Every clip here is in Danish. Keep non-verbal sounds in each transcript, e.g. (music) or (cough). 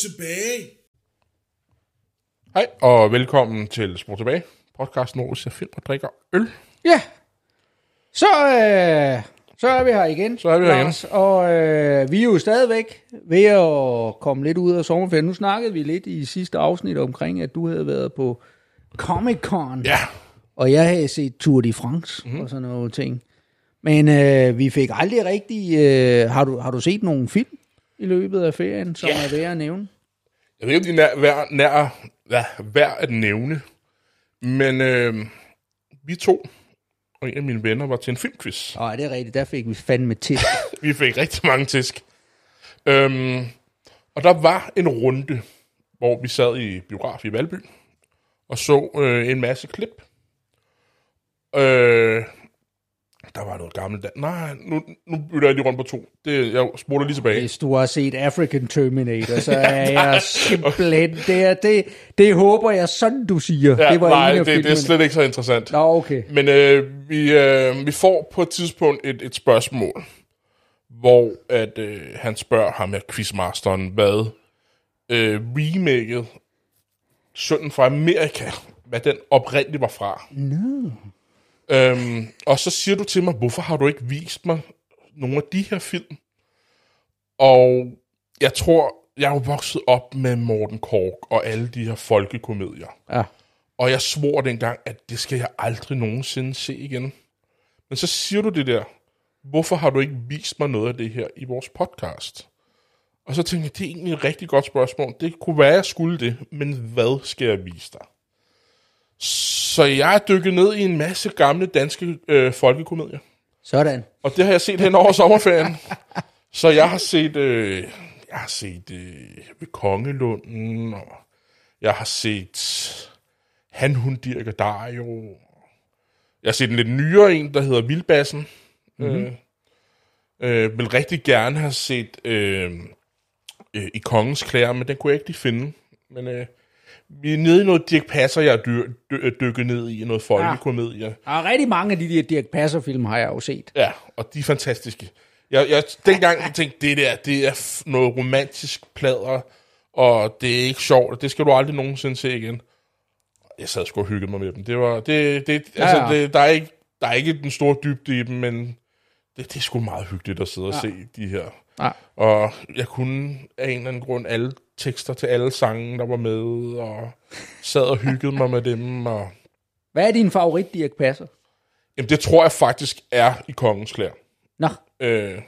Tilbage. Hej, og velkommen til Sport Tilbage, podcasten, hvor vi ser film og drikker øl. Ja. Så, øh, så er vi her igen. Så er vi her Lars, Og øh, vi er jo stadigvæk ved at komme lidt ud af sommerferien. Nu snakkede vi lidt i sidste afsnit omkring, at du havde været på Comic Con. Ja, Og jeg havde set Tour de France Mhm. mm-hmm. og sådan nogle ting. Men øh, vi fik aldrig rigtig... Øh, har, du, har du set nogle film i løbet af ferien, som Ja. er værd at nævne? Jeg ved ikke, om de er nær, nær, ja, værd at nævne, men øh, vi to og en af mine venner var til en filmquiz. Nej, det er rigtigt. Der fik vi fandme til. (laughs) Vi fik rigtig mange tisk. Øhm, og der var en runde, hvor vi sad i biograf i Valby, og så øh, en masse klip. Øh, der var noget gammelt. Dan- Nej, nu, nu bytter jeg lige rundt på to. Det, jeg spoler lige tilbage. Hvis du har set African Terminator, så (laughs) er jeg simpelthen... Det, er, det, det håber jeg sådan, du siger. Ja, det var nej, det, det er slet ikke så interessant. Nå, okay. Men øh, vi, øh, vi får på et tidspunkt et, et spørgsmål, hvor at, øh, han spørger ham her, quizmasteren, hvad øh, remaket Sønnen fra Amerika, hvad den oprindeligt var fra. No. Øhm, og så siger du til mig, hvorfor har du ikke vist mig nogle af de her film? Og jeg tror, jeg er jo vokset op med Morten Kork og alle de her folkekomedier. Ja. Og jeg svor dengang, at det skal jeg aldrig nogensinde se igen. Men så siger du det der, hvorfor har du ikke vist mig noget af det her i vores podcast? Og så tænkte jeg, det er egentlig et rigtig godt spørgsmål. Det kunne være, jeg skulle det, men hvad skal jeg vise dig? Så jeg er dykket ned i en masse gamle danske øh, folkekomedier. Sådan. Og det har jeg set hen over sommerferien. Så jeg har set, øh, jeg har set øh, ved Kongelunden, og jeg har set Han, Hun, Dirk og Dario. Jeg har set en lidt nyere en, der hedder Vildbassen. Mm-hmm. Øh, øh, vil rigtig gerne have set øh, øh, I Kongens Klæder, men den kunne jeg ikke lige finde. Men øh, vi er nede i noget Dirk Passer, jeg er dy- dy- dykket ned i, noget folkekomedie. Der er rigtig mange af de der Dirk Passer-film, har jeg jo set. Ja, og de er fantastiske. Jeg, jeg dengang jeg tænkte, det der, det er noget romantisk plader, og det er ikke sjovt, og det skal du aldrig nogensinde se igen. Jeg sad sgu og hyggede mig med dem. Det var, det, det, Ja, altså, ja. det, der, er ikke, der er ikke den store dybde i dem, men det, det er sgu meget hyggeligt at sidde og se de her. Ja. Og jeg kunne af en eller anden grund alle tekster til alle sange, der var med, og sad og hyggede mig med dem. Og, Hvad er din favorit Dirk Passer? jamen, det tror jeg faktisk er i Kongens Klær. Nå, Øh,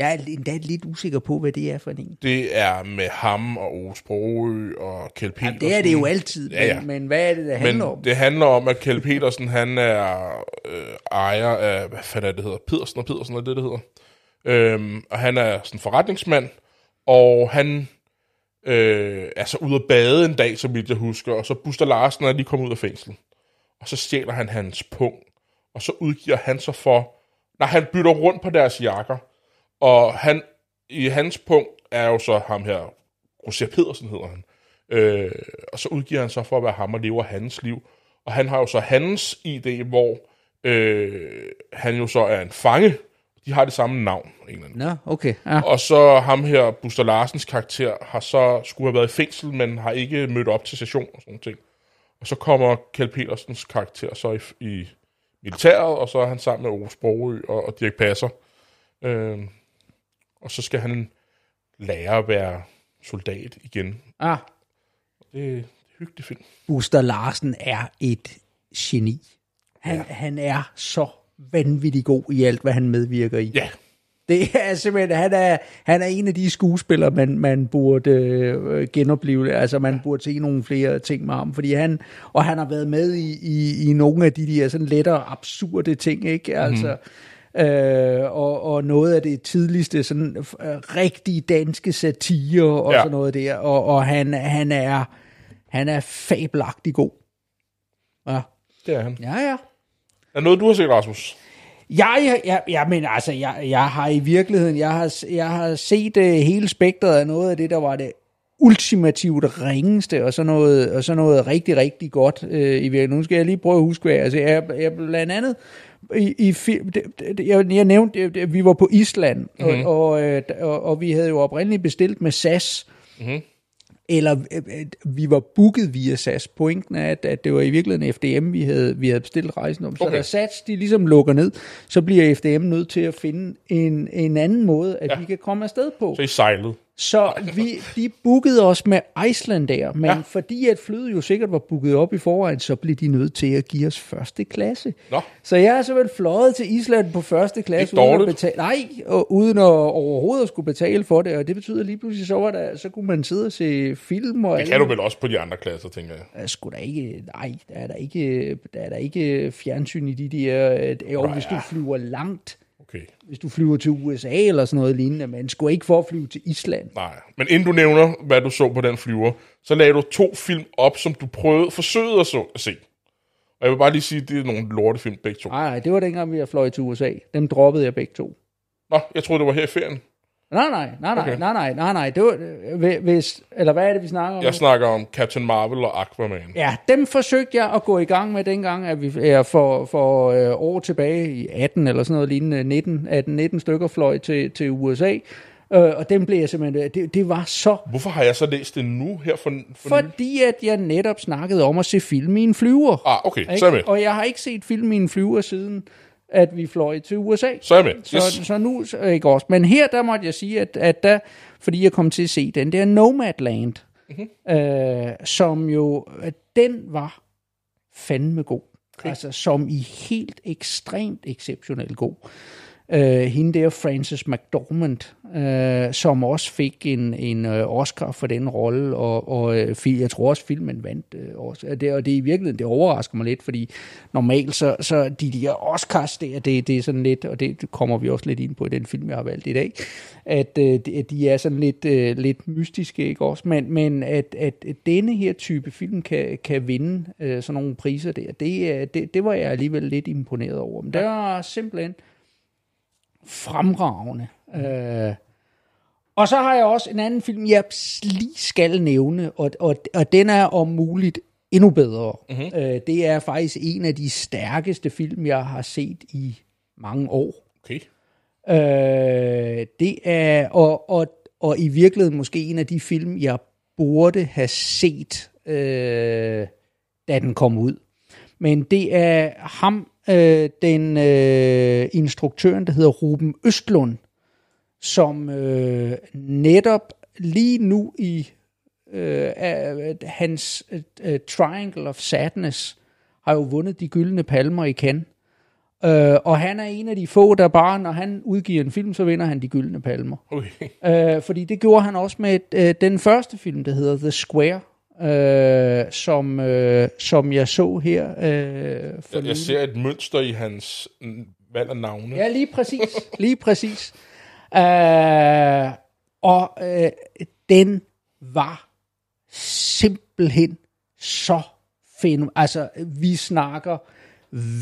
jeg er endda lidt usikker på, hvad det er for en. Det er med ham og Ove Sprogø og Kjeld Petersen. Det er det jo altid, Ja, ja. Men, men hvad er det, det handler om? Men det handler om, at Kjeld Petersen, han er øh, ejer af, hvad fanden er det, hedder? Pedersen og Pedersen er det, det hedder. Øhm, og han er sådan en forretningsmand, og han øh, er så ude at bade en dag, vidt jeg husker, og så Buster Larsen er lige kommet ud af fængsel. Og så stjæler han hans pung, og så udgiver han sig for, nej, han bytter rundt på deres jakker, og han, i hans punkt er jo så ham her, Roger Pedersen hedder han. Øh, og så udgiver han sig for at være ham og lever hans liv. Og han har jo så hans idé, hvor øh, han jo så er en fange. De har det samme navn. En eller anden. Nå, okay. Ja. Og så ham her, Buster Larsens karakter, har så skulle have været i fængsel, men har ikke mødt op til session og sådan ting. Og så kommer Kjeld Petersens karakter så i, i militæret, og så er han sammen med Ove Sprogø og, og Dirk Passer. Øh, og så skal han lære at være soldat igen. Ah, Det er en hyggelig film. Buster Larsen er et geni. Han, ja. han er så vanvittig god i alt, hvad han medvirker i. Ja, Det er simpelthen, han er, han er en af de skuespillere, man, man burde øh, genopleve. Altså, man burde se nogle flere ting med ham. Fordi han, og han har været med i, i, i nogle af de der sådan lettere absurde ting, ikke? Altså, øh, og, og noget af det tidligste sådan øh, rigtige danske satire og Ja. sådan noget der. Og, og han, han er han er fabelagtig god. Ja, det er han. ja. ja. Er noget, du har set, Rasmus? Jeg, jeg, jeg men altså, jeg, jeg har i virkeligheden, jeg har, jeg har set uh, hele spektret af noget af det, der var det ultimativt ringeste, og så noget, og så noget rigtig, rigtig godt øh, i virkeligheden. Nu skal jeg lige prøve at huske, hvad jeg, altså, jeg, jeg blandt andet, i, i film, det, det, jeg, jeg nævnte, at vi var på Island, mm-hmm. og, og, øh, og, og vi havde jo oprindeligt bestilt med SAS, mm-hmm. eller øh, øh, vi var booket via SAS. Pointen er, at, at det var i virkeligheden FDM, vi havde, vi havde bestilt rejsen om. Så Okay. da SAS de ligesom lukker ned, så bliver FDM nødt til at finde en, en anden måde, at ja. vi kan komme afsted på. Så I sejlede. Så vi, de bookede os med Icelandair, men Ja. fordi at flyet jo sikkert var booket op i forvejen, så blev de nødt til at give os første klasse. Nå. Så jeg er simpelthen fløjet til Island på første klasse, uden at betale, nej, og uden at overhovedet at skulle betale for det, og det betyder lige pludselig, så, var der, så kunne man sidde og se film. Og Det kan du vel også på de andre klasser, tænker jeg. er sgu da ikke, nej, der er der ikke, der er der ikke fjernsyn i de der, jo, Nej, hvis du flyver langt, Okay. hvis du flyver til USA eller sådan noget lignende, men skulle ikke for at flyve til Island. Nej. Men inden du nævner, hvad du så på den flyver, så lagde du to film op, som du prøvede, forsøgede at, så, at se. Og jeg vil bare lige sige, at det er nogle lortefilm begge to. Nej, det var dengang, vi fløj til USA. Dem droppede jeg begge to. Nå, jeg troede, det var her i ferien. Nej, nej, nej, nej, Okay. nej, nej, nej, nej. Det var, øh, hvis, eller hvad er det, vi snakker om? Jeg snakker om Captain Marvel og Aquaman. Ja, dem forsøgte jeg at gå i gang med dengang, at vi er for, for øh, år tilbage i 18 eller sådan noget lignende, 19, 18, 19 stykker fløj til, til USA. Øh, og dem blev jeg simpelthen, det, det var så, Hvorfor har jeg så læst det nu her for, for fordi at jeg netop snakkede om at se film i en flyver. Ah, okay, Ikke? så med. Og jeg har ikke set film i en flyver siden, at vi fløj til USA. Så er med. Så, Yes. så nu, så- ikke også. Men her, der måtte jeg sige, at, at der, fordi jeg kom til at se den der Nomadland, Mhm. mm-hmm. øh, som jo, den var fandme god. Okay. Altså, som i helt ekstremt exceptionelt god. Øh, hende der, Frances McDormand, øh, som også fik en, en øh, Oscar for den rolle, og, og øh, jeg tror også, filmen vandt øh, også. Og det, og det er i virkeligheden, det overrasker mig lidt, fordi normalt så, så de der Oscars der, det, det er sådan lidt, og det kommer vi også lidt ind på i den film, jeg har valgt i dag, at øh, de, er sådan lidt, øh, lidt mystiske, ikke også? Men, men at, at denne her type film kan, kan vinde øh, sådan nogle priser der, det, er- det, det var jeg alligevel lidt imponeret over. Men det var simpelthen fremragende. Øh, og så har jeg også en anden film, jeg lige skal nævne, og, og, og den er om muligt endnu bedre. Mm-hmm. Øh, det er faktisk en af de stærkeste film, jeg har set i mange år. Okay. Øh, det er, og, og, og i virkeligheden måske en af de film, jeg burde have set, øh, da den kom ud. Men det er ham, øh, den øh, instruktøren, der hedder Ruben Østlund, som øh, netop lige nu i øh, er- hans øh, Triangle of Sadness har jo vundet de gyldne palmer i Cannes. Øh, og han er en af de få, der bare, når han udgiver en film, så vinder han de gyldne palmer. okay. Øh, fordi det gjorde han også med øh, den første film, der hedder The Square, øh, som, øh, som jeg så her øh, for Jeg, jeg ser et mønster i hans valg af navne. Ja, lige præcis. Lige præcis. Øh, og øh, den var simpelthen så fænomen. Altså, vi snakker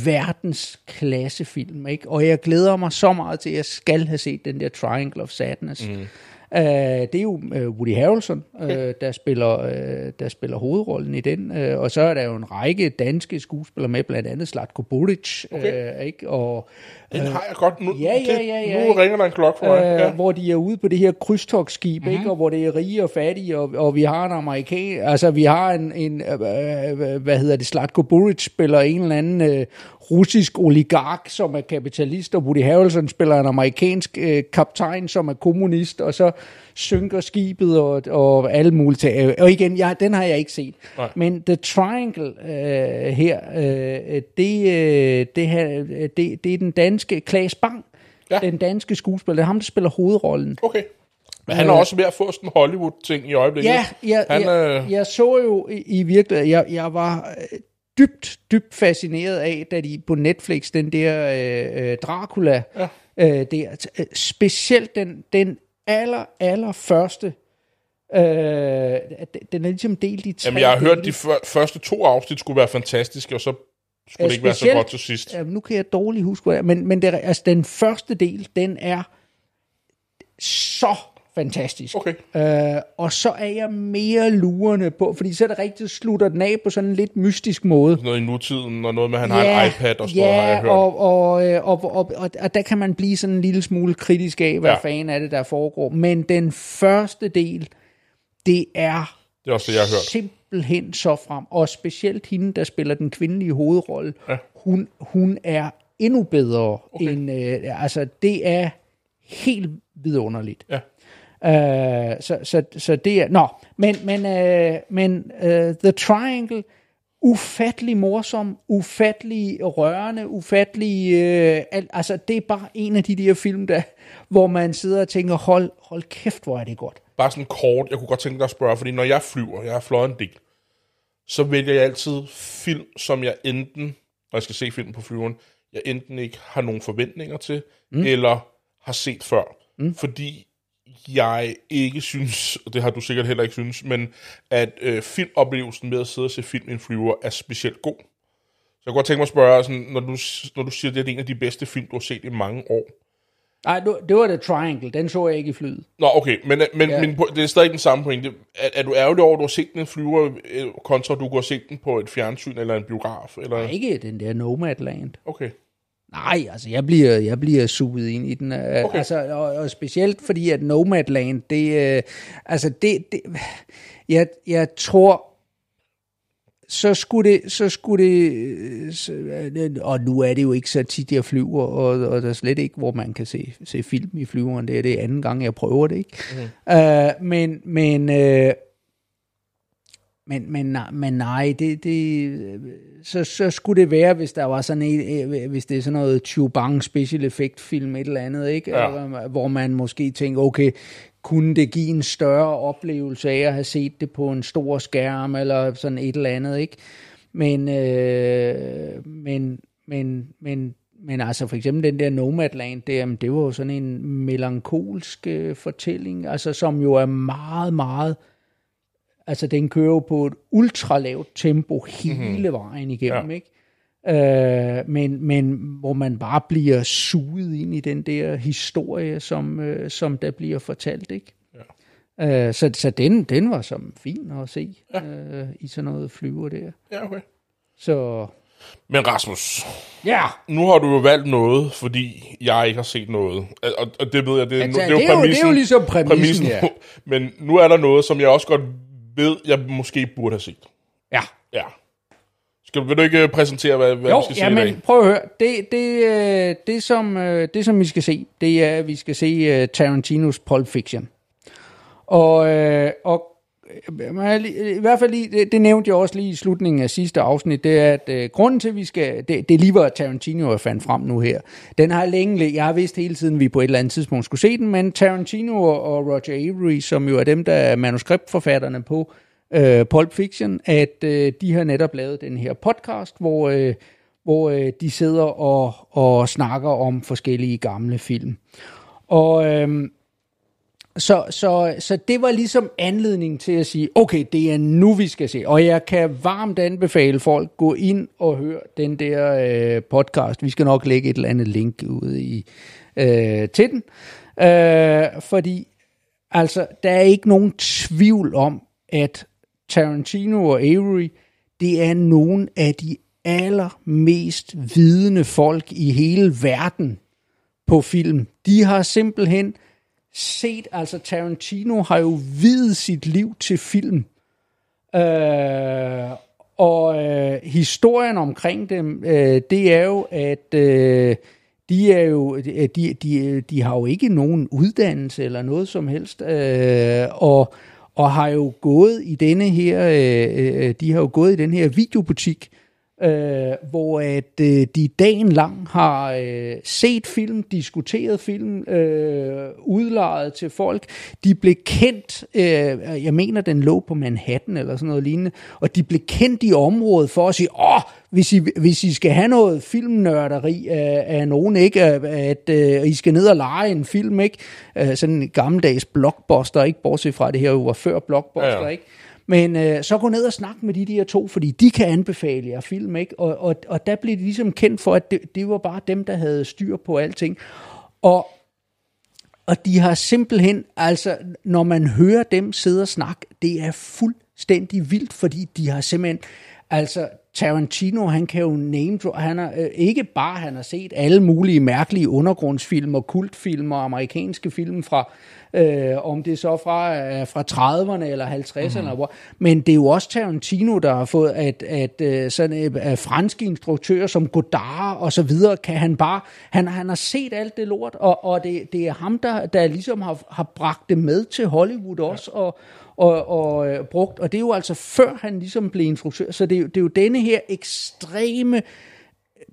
verdens klassefilm, ikke? Og jeg glæder mig så meget til, at jeg skal have set den der Triangle of Sadness. Mm. Uh, det er jo uh, Woody Harrelson, uh, der, spiller, uh, der spiller hovedrollen i den, uh, og så er der jo en række danske skuespillere med, blandt andet Slatko Buric, okay. uh, ikke? Og, Den har jeg godt nu. Ja, ja, ja, ja, Nu ringer der en klokke for mig. øh, Ja. hvor de er ude på det her krydstogsskib, mm-hmm. ikke? og hvor det er rige og fattige, og, og vi har en amerikan, altså vi har en, en øh, øh, hvad hedder det, Slatko Buric spiller en eller anden øh, russisk oligark, som er kapitalist, og Woody Harrelson spiller en amerikansk øh, kaptajn, som er kommunist, og så synker skibet og, og alle mulige ting. Og igen, jeg, den har jeg ikke set. Nej. Men The Triangle øh, her, øh, det, øh, det, her øh, det, det er den danske Klaas Bang, Ja. den danske skuespiller. Det er ham, der spiller hovedrollen. Okay. Men han er også ved at få sådan en Hollywood-ting i øjeblikket. Ja, jeg, han, jeg, øh, jeg så jo i, i virkeligheden, jeg, jeg var øh, dybt, dybt fascineret af, da de på Netflix, den der øh, øh, Dracula, Ja. øh, der, øh, specielt den, den aller, aller første, øh, den er ligesom delt i tre Jamen, jeg har hørt, de før, første to afsnit skulle være fantastiske, og så skulle Ja, det ikke være så specielt- godt til sidst. Ja, nu kan jeg dårligt huske, hvad det er, men, men det, altså, den første del, den er så fantastisk. Okay. Øh, og så er jeg mere lurende på, fordi så er det rigtigt, slutter den af på sådan en lidt mystisk måde. Noget i nutiden, og noget med, at han har en iPad og sådan ja, noget, har jeg hørt. Og, og, øh, og, og, og, og der kan man blive sådan en lille smule kritisk af, hvad Ja. ja. fanden er det, der foregår. Men den første del, det er Det er også det, jeg har hørt. simpelthen så frem. Og specielt hende, der spiller den kvindelige hovedrolle, Ja. hun, hun er endnu bedre okay. end... Øh, altså, det er helt vidunderligt. Ja. Øh, så, så, så det er... Nå, men, men, øh, men øh, The Triangle, ufattelig morsom, ufattelig rørende, ufattelig... Øh, al, altså, det er bare en af de der film, der, hvor man sidder og tænker, hold, hold kæft, hvor er det godt. Bare sådan kort, jeg kunne godt tænke dig at spørge, fordi når jeg flyver, jeg har fløjet en del, så vælger jeg altid film, som jeg enten, når jeg skal se film på flyveren, jeg enten ikke har nogen forventninger til, mm. eller har set før. Mm. Fordi jeg ikke synes, og det har du sikkert heller ikke synes, men at øh, filmoplevelsen med at sidde og se film i en flyver er specielt god. Så jeg kunne godt tænke mig at spørge, sådan, når, du, når du siger, at det er en af de bedste film, du har set i mange år, Nej, det- var The Triangle, den så jeg ikke i flyet. Nå, okay, men, men, ja. Men det er stadig den samme pointe. Er, er du ærgerlig over, at du har set den i en flyver, øh, kontra du kunne have set den på et fjernsyn eller en biograf? Eller? Ikke den der Nomadland. Okay. Nej, altså jeg bliver, jeg bliver suget ind i den. Okay. Okay. Altså, og, og specielt fordi, at Nomadland, det, øh, altså det, det jeg, jeg tror, så skulle det, så skulle det, øh, så, øh, og nu er det jo ikke så tit, jeg flyver, og, og der er slet ikke, hvor man kan se, se film i flyveren, det er det anden gang, jeg prøver det, ikke? Mm. Uh, men, men, uh, men, men, nej- men nej, det, det, øh, så, så skulle det være, hvis der var sådan et, øh, hvis det er sådan noget Chubang special effect film, et eller andet, ikke? Ja. Øh, Hvor man måske tænker, okay, kunne det give en større oplevelse af at have set det på en stor skærm, eller sådan et eller andet, ikke? Men, øh, men, men, men, men altså for eksempel den der Nomadland, det, jamen, det var jo sådan en melankolsk øh, fortælling, altså som jo er meget, meget Altså, den kører jo på et ultralavt tempo hele vejen igennem, Ja. ikke? Øh, men, men hvor man bare bliver suget ind i den der historie, som, øh, som der bliver fortalt, ikke? Ja. Øh, så så den, den var som fin at se ja. øh, i sådan noget flyver der. Ja, okay. Så Men Rasmus, ja, nu har du jo valgt noget, fordi jeg ikke har set noget. Og, og det ved jeg, det, er- Altså, det, er jo det er jo- det er jo præmissen- ligesom præmissen, ja. (laughs) Men nu er der noget, som jeg også godt ved, jeg måske burde have set. ja. Ja. Skal, vil du ikke præsentere, hvad, hvad Jo, vi skal se i jamen, dag? prøv at høre. Det, det, øh, det, som, øh, det, som vi skal se, det er, at vi skal se Tarantinos Pulp Fiction. Og, øh, og Øh, i hvert fald lige, det, det nævnte jeg også lige i slutningen af sidste afsnit, det er, at øh, grunden til, at vi skal, det, det er lige hvor Tarantino, jeg fandt frem nu her. Den har længe, jeg har vidst hele tiden, at vi på et eller andet tidspunkt skulle se den, men Tarantino og, og Roger Avery, som jo er dem, der er manuskriptforfatterne på øh, Pulp Fiction, at øh, de har netop lavet den her podcast, hvor, øh, hvor øh, de sidder og, og snakker om forskellige gamle film. Og øh, så, så, så det var ligesom anledning til at sige, okay, det er nu, vi skal se. Og jeg kan varmt anbefale folk, gå ind og høre den der øh, podcast. Vi skal nok lægge et eller andet link ude i, øh, til den. Øh, fordi, altså, der er ikke nogen tvivl om, at Tarantino og Avery, det er nogle af de allermest vidende folk i hele verden på film. De har simpelthen set, altså Tarantino har jo videt sit liv til film. Øh, og øh, historien omkring dem, øh, det er jo, at øh, de er jo, øh, de, de, de har jo ikke nogen uddannelse eller noget som helst, øh, og, og har jo gået i denne her, øh, øh de har jo gået i den her videobutik, øh, hvor at øh, de dagen lang har øh, set film, diskuteret film, øh, udlejet til folk. De blev kendt, øh, jeg mener den lå på Manhattan eller sådan noget lignende, og de blev kendt i området for at sige, åh, hvis I, hvis I skal have noget filmnørderi af, af nogen, ikke, at, at øh, I skal ned og lege en film, ikke, øh, sådan en gammeldags blockbuster, ikke, bortset fra det her jo var før blockbuster, Ja, ja. ikke, men øh, så gå ned og snak med de der to, fordi de kan anbefale jer film, ikke? Og, og, og der blev de ligesom kendt for, at det, det var bare dem, der havde styr på alting. Og og de har simpelthen, altså, når man hører dem sidde og snakke, det er fuldstændig vildt, fordi de har simpelthen, altså, Tarantino, han kan jo name han har øh, ikke bare, han har set alle mulige mærkelige undergrundsfilm og kultfilm og amerikanske film fra, øh, om det er så fra, øh, fra 30'erne eller 50'erne, mm-hmm. hvor, men det er jo også Tarantino, der har fået, at, at øh, sådan øh, franske instruktører som Godard og så videre, kan han bare, han, han har set alt det lort, og, og det, det er ham, der, der ligesom har, har bragt det med til Hollywood også, ja. og, og, og øh, brugt, og det er jo altså før han ligesom blev instruktør, så det er, jo, det er jo denne her ekstreme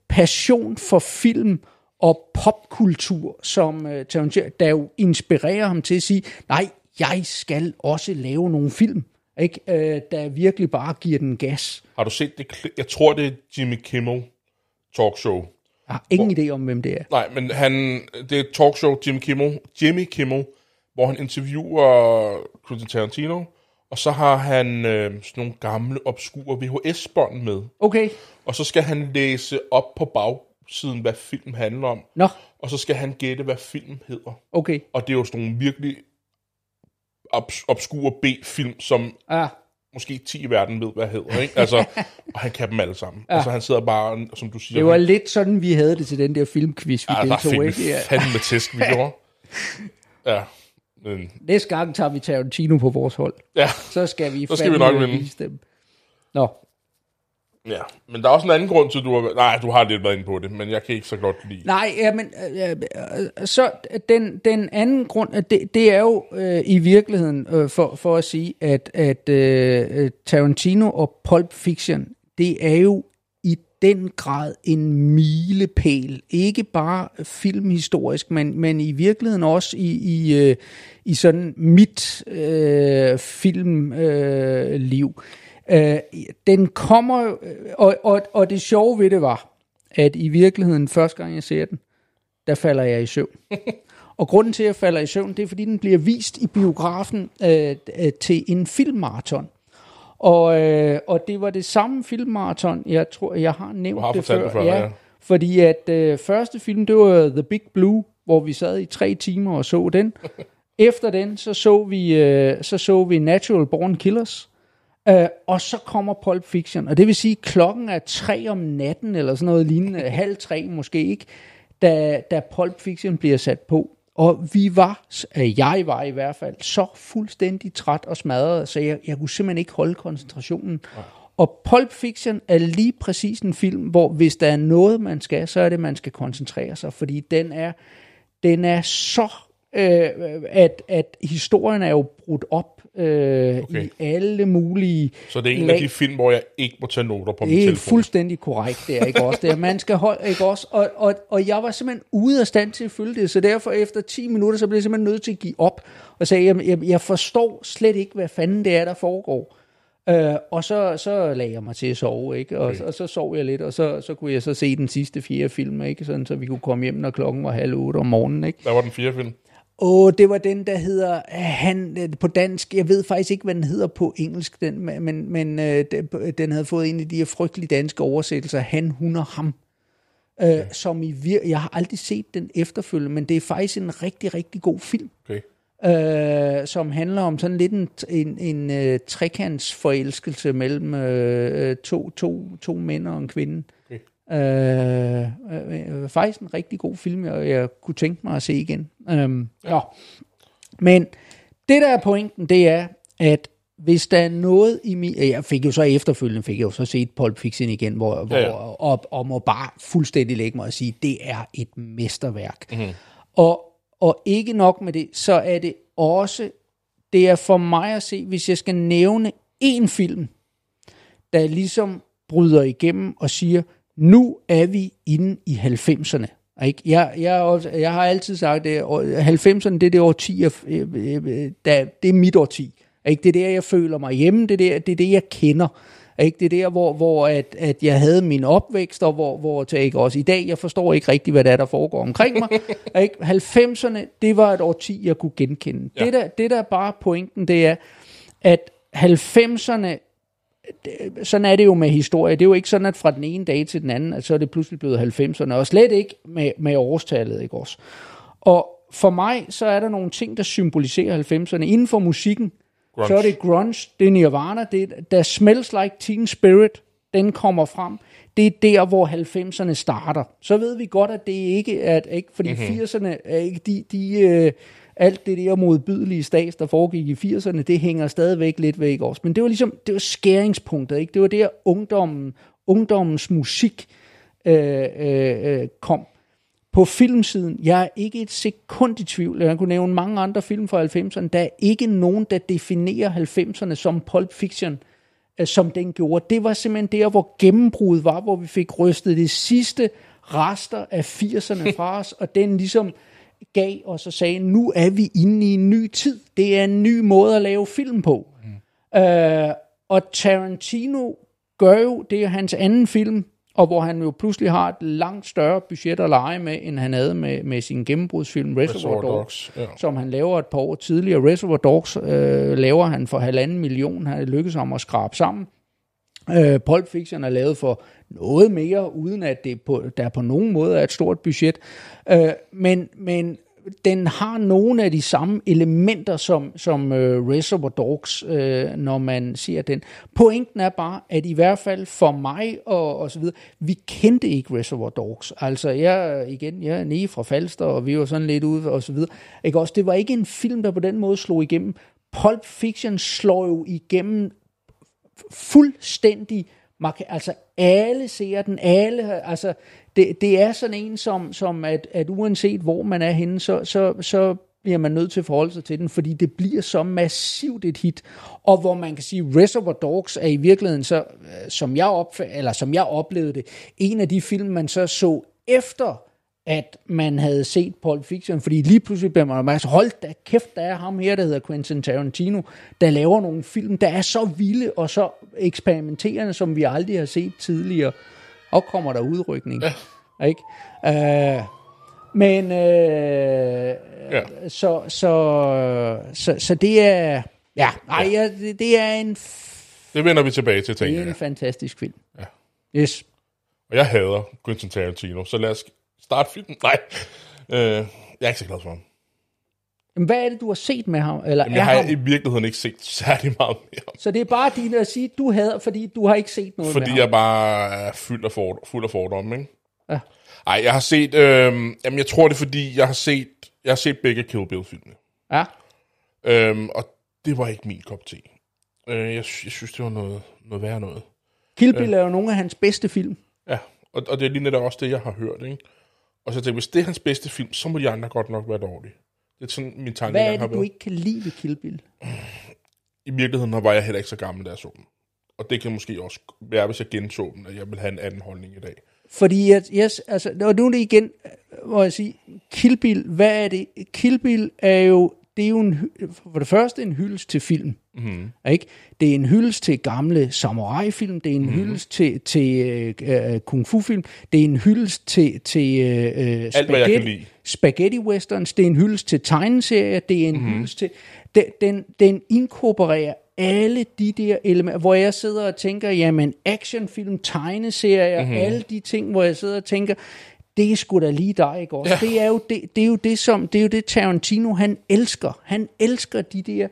passion for film og popkultur, som øh, Tarantino, der jo inspirerer ham til at sige, nej, jeg skal også lave nogle film, ikke? Øh, der virkelig bare giver den gas. Har du set det? Jeg tror, det er Jimmy Kimmel talkshow. Jeg har ingen idé om, hvem det er. Nej, men han, det er talkshow, Jimmy Kimmel, Jimmy Kimmel, hvor han interviewer Quentin Tarantino, og så har han øh, sådan nogle gamle, obskure VHS-bånd med. Okay, Og så skal han læse op på bagsiden, hvad film handler om. nå, Og så skal han gætte, hvad filmen hedder. okay. Og det er jo sådan nogle virkelig obs- obskure B-film, som Ah, måske 10 i verden ved, hvad hedder. Ikke? Altså, (laughs) og han kan dem alle sammen. Ja. Altså han sidder bare, som du siger, det var han, lidt sådan, vi havde det til den der filmquiz, vi ja, der deltog, fik vi ikke? Ja. fandme tæsk, vi (laughs) gjorde. Ja, men, Næste gang tager vi Tarantino på vores hold. ja, Så skal vi, (laughs) Så skal vi nok vinde. dem. Nå, ja. Men der er også en anden grund til, at du har... Nej, du har lidt været inde på det, men jeg kan ikke så godt lide. Nej, ja, men øh, så den, den anden grund, det, det er jo øh, i virkeligheden øh, for, for at sige, at, at øh, Tarantino og Pulp Fiction, det er jo den grad en milepæl. Ikke bare filmhistorisk, men, men i virkeligheden også i, i, øh, i sådan mit øh, filmliv. Øh, liv. øh, den kommer, jo- og, og, og det sjove ved det var, at i virkeligheden, første gang jeg ser den, der falder jeg i søvn. (laughs) og grunden til, at jeg falder i søvn, det er, fordi den bliver vist i biografen øh, øh, til en filmmarathon. Og, øh, og det var det samme filmmarathon, jeg tror, jeg har nævnt Du har det før. det før, ja. Fordi at øh, første film, det var The Big Blue, hvor vi sad i tre timer og så den. (laughs) Efter den, så så vi, øh, så, så vi Natural Born Killers. Øh, og så kommer Pulp Fiction, og det vil sige, klokken er tre om natten, eller sådan noget lignende, halv tre måske ikke, da, da Pulp Fiction bliver sat på. Og vi var, jeg var i hvert fald, så fuldstændig træt og smadret, så jeg, jeg kunne simpelthen ikke holde koncentrationen. Og Pulp Fiction er lige præcis en film, hvor hvis der er noget, man skal, så er det, man skal koncentrere sig, fordi den er, den er så, øh, at, at historien er jo brudt op øh, Okay. i alle mulige Så det er en lag. af de film, hvor jeg ikke må tage noter på min Det er telefon. fuldstændig korrekt, det er ikke også det. er. Man skal holde, ikke også? Og, og, og jeg var simpelthen ude af stand til at følge det, så derfor efter 10 minutter, så blev jeg simpelthen nødt til at give op, og sagde, jeg, jeg, jeg forstår slet ikke, hvad fanden det er, der foregår. Øh, og så, så lagde jeg mig til at sove, ikke? Og, og så sov jeg lidt, og så, så kunne jeg så se den sidste fjerde film, ikke? Sådan, så vi kunne komme hjem, når klokken var halv otte om morgenen, ikke? Der var den fjerde film. Åh, det var den, der hedder, han, øh, på dansk, jeg ved faktisk ikke, hvad den hedder på engelsk, den, men, men øh, den- havde fået en af de her frygtelige danske oversættelser, han, hun og ham. Øh, som i vir- jeg har aldrig set den efterfølgende, men det er faktisk en rigtig, rigtig god film, Okay. øh, som handler om sådan lidt en, en, en uh, trekantsforelskelse mellem øh, to, to, to mænd og en kvinde. Øh, øh, øh, faktisk en rigtig god film, jeg, jeg kunne tænke mig at se igen. Øhm, ja. Men det der er pointen, det er, at hvis der er noget i min... Jeg fik jo så efterfølgende, fik jeg jo så set Pulp Fiction igen, hvor, hvor, ja. og, og må bare fuldstændig lægge mig og sige, det er et mesterværk. Mm-hmm. Og, og ikke nok med det, så er det også, det er for mig at se, hvis jeg skal nævne én film, der ligesom bryder igennem og siger, nu er vi inde i 90'erne. Ikke? Jeg, jeg, jeg har altid sagt, at 90'erne det er det årti, jeg, der, det er mit årti. Ikke? Det er der, jeg føler mig hjemme, det er, der, det, er det, jeg kender. Ikke? Det er der, hvor, hvor at, at jeg havde min opvækst, og hvor, hvor ikke også i dag, jeg forstår ikke rigtig, hvad der er, der foregår omkring mig. (laughs) ikke? 90'erne, det var et årti, jeg kunne genkende. Ja. Det, der, det, der er bare pointen, det er, at 90'erne sådan er det jo med historie. Det er jo ikke sådan, at fra den ene dag til den anden, at så er det pludselig blevet 90'erne, og slet ikke med, med årstallet, ikke også? Og for mig, så er der nogle ting, der symboliserer 90'erne. Inden for musikken, Grunge. så er det grunge, det er Nirvana, det er, der Smells Like Teen Spirit, den kommer frem. Det er der, hvor 90'erne starter. Så ved vi godt, at det ikke er, at, ikke, fordi mm-hmm. 80'erne er ikke de, de øh, alt det der modbydelige stats, der foregik i 80'erne, det hænger stadigvæk lidt væk også. Men det var ligesom, det var skæringspunktet, ikke? Det var der ungdommen, ungdommens musik øh, øh, øh, kom. På filmsiden, jeg er ikke et sekund i tvivl, jeg kunne nævne mange andre film fra 90'erne, der er ikke nogen, der definerer 90'erne som Pulp Fiction, øh, som den gjorde. Det var simpelthen der, hvor gennembruddet var, hvor vi fik rystet det sidste rester af 80'erne fra (laughs) os, og den ligesom gav os og sagde, nu er vi inde i en ny tid. Det er en ny måde at lave film på. Mm. Øh, og Tarantino gør jo, det er hans anden film, og hvor han jo pludselig har et langt større budget at lege med, end han havde med, med sin gennembrudsfilm Reservoir, Reservoir Dogs, Dogs, ja. som han laver et par år tidligere. Reservoir Dogs øh, laver han for halvanden million, han lykkedes ham at skrabe sammen. Øh, Pulp Fiction er lavet for noget mere, uden at det på, der på nogen måde er et stort budget. Øh, men, men den har nogle af de samme elementer som, som øh, Reservoir Dogs, øh, når man ser den. Pointen er bare, at i hvert fald for mig og, og så videre, vi kendte ikke Reservoir Dogs. Altså jeg, igen, jeg er nede fra Falster, og vi var sådan lidt ude og så videre. Ikke også? Det var ikke en film, der på den måde slog igennem. Pulp Fiction slår jo igennem fuldstændig altså alle ser den, alle, altså det, det er sådan en som, som at, at uanset hvor man er henne, så, så, så bliver man nødt til at forholde sig til den, fordi det bliver så massivt et hit, og hvor man kan sige, Reservoir Dogs er i virkeligheden så, øh, som jeg, opf- eller som jeg oplevede det, en af de film, man så så efter, at man havde set Pulp Fiction, fordi lige pludselig bliver man opmærksom, hold da kæft, der er ham her, der hedder Quentin Tarantino, der laver nogle film, der er så vilde og så eksperimenterende, som vi aldrig har set tidligere, og kommer der udrykning. Ja. Ikke? Uh, men øh, Ja. så, så, så, så det er, ja, nej, ja. det, det er en, Det vender vi tilbage til, det tænker er en jeg. fantastisk film. Ja. Yes. Og jeg hader Quentin Tarantino, så lad os starte filmen. Nej, øh, jeg er ikke så glad for ham. Men hvad er det, du har set med ham? Eller Jamen, jeg har ham? i virkeligheden ikke set særlig meget mere om Så det er bare din at sige, du hader, fordi du har ikke set noget Fordi med jeg ham. bare er fuld af, for, fuld af fordomme, ikke? Ja. Ej, jeg har set... Øh, jamen, jeg tror det er, fordi jeg har set, jeg har set begge Kill Bill-filmene. Ja. Øhm, og det var ikke min kop te. Øh, jeg, jeg synes, det var noget, noget værre noget. Kill Bill er jo nogle af hans bedste film. Ja, og, og det er lige netop også det, jeg har hørt, ikke? Og så tænkte jeg, hvis det er hans bedste film, så må de andre godt nok være dårlige. Det er sådan, min tanke Hvad er det, du ikke kan lide ved Kill Bill? I virkeligheden var jeg heller ikke så gammel, da jeg så den. Og det kan måske også være, hvis jeg genså den, at jeg vil have en anden holdning i dag. Fordi, jeg, yes, altså, og nu er det igen, hvor jeg siger, Kill Bill, hvad er det? Kill Bill er jo, det er jo en, for det første en hyldest til film. Mm. Ikke? Det er en hyldest til gamle samurai-film, det er en mm. hyldest til, til uh, kung fu-film, det er en hyldest til, til jeg kan spaghetti, spaghetti westerns, det er en hyldest til tegneserier, det er en mm. hyldest til... Den, den, den inkorporerer alle de der elementer, hvor jeg sidder og tænker, jamen actionfilm, tegneserier, mm-hmm. alle de ting, hvor jeg sidder og tænker, det er sgu da lige dig, ikke også? Ja. Det, er jo det, det er jo det, som, det er jo det Tarantino, han elsker. Han elsker de der,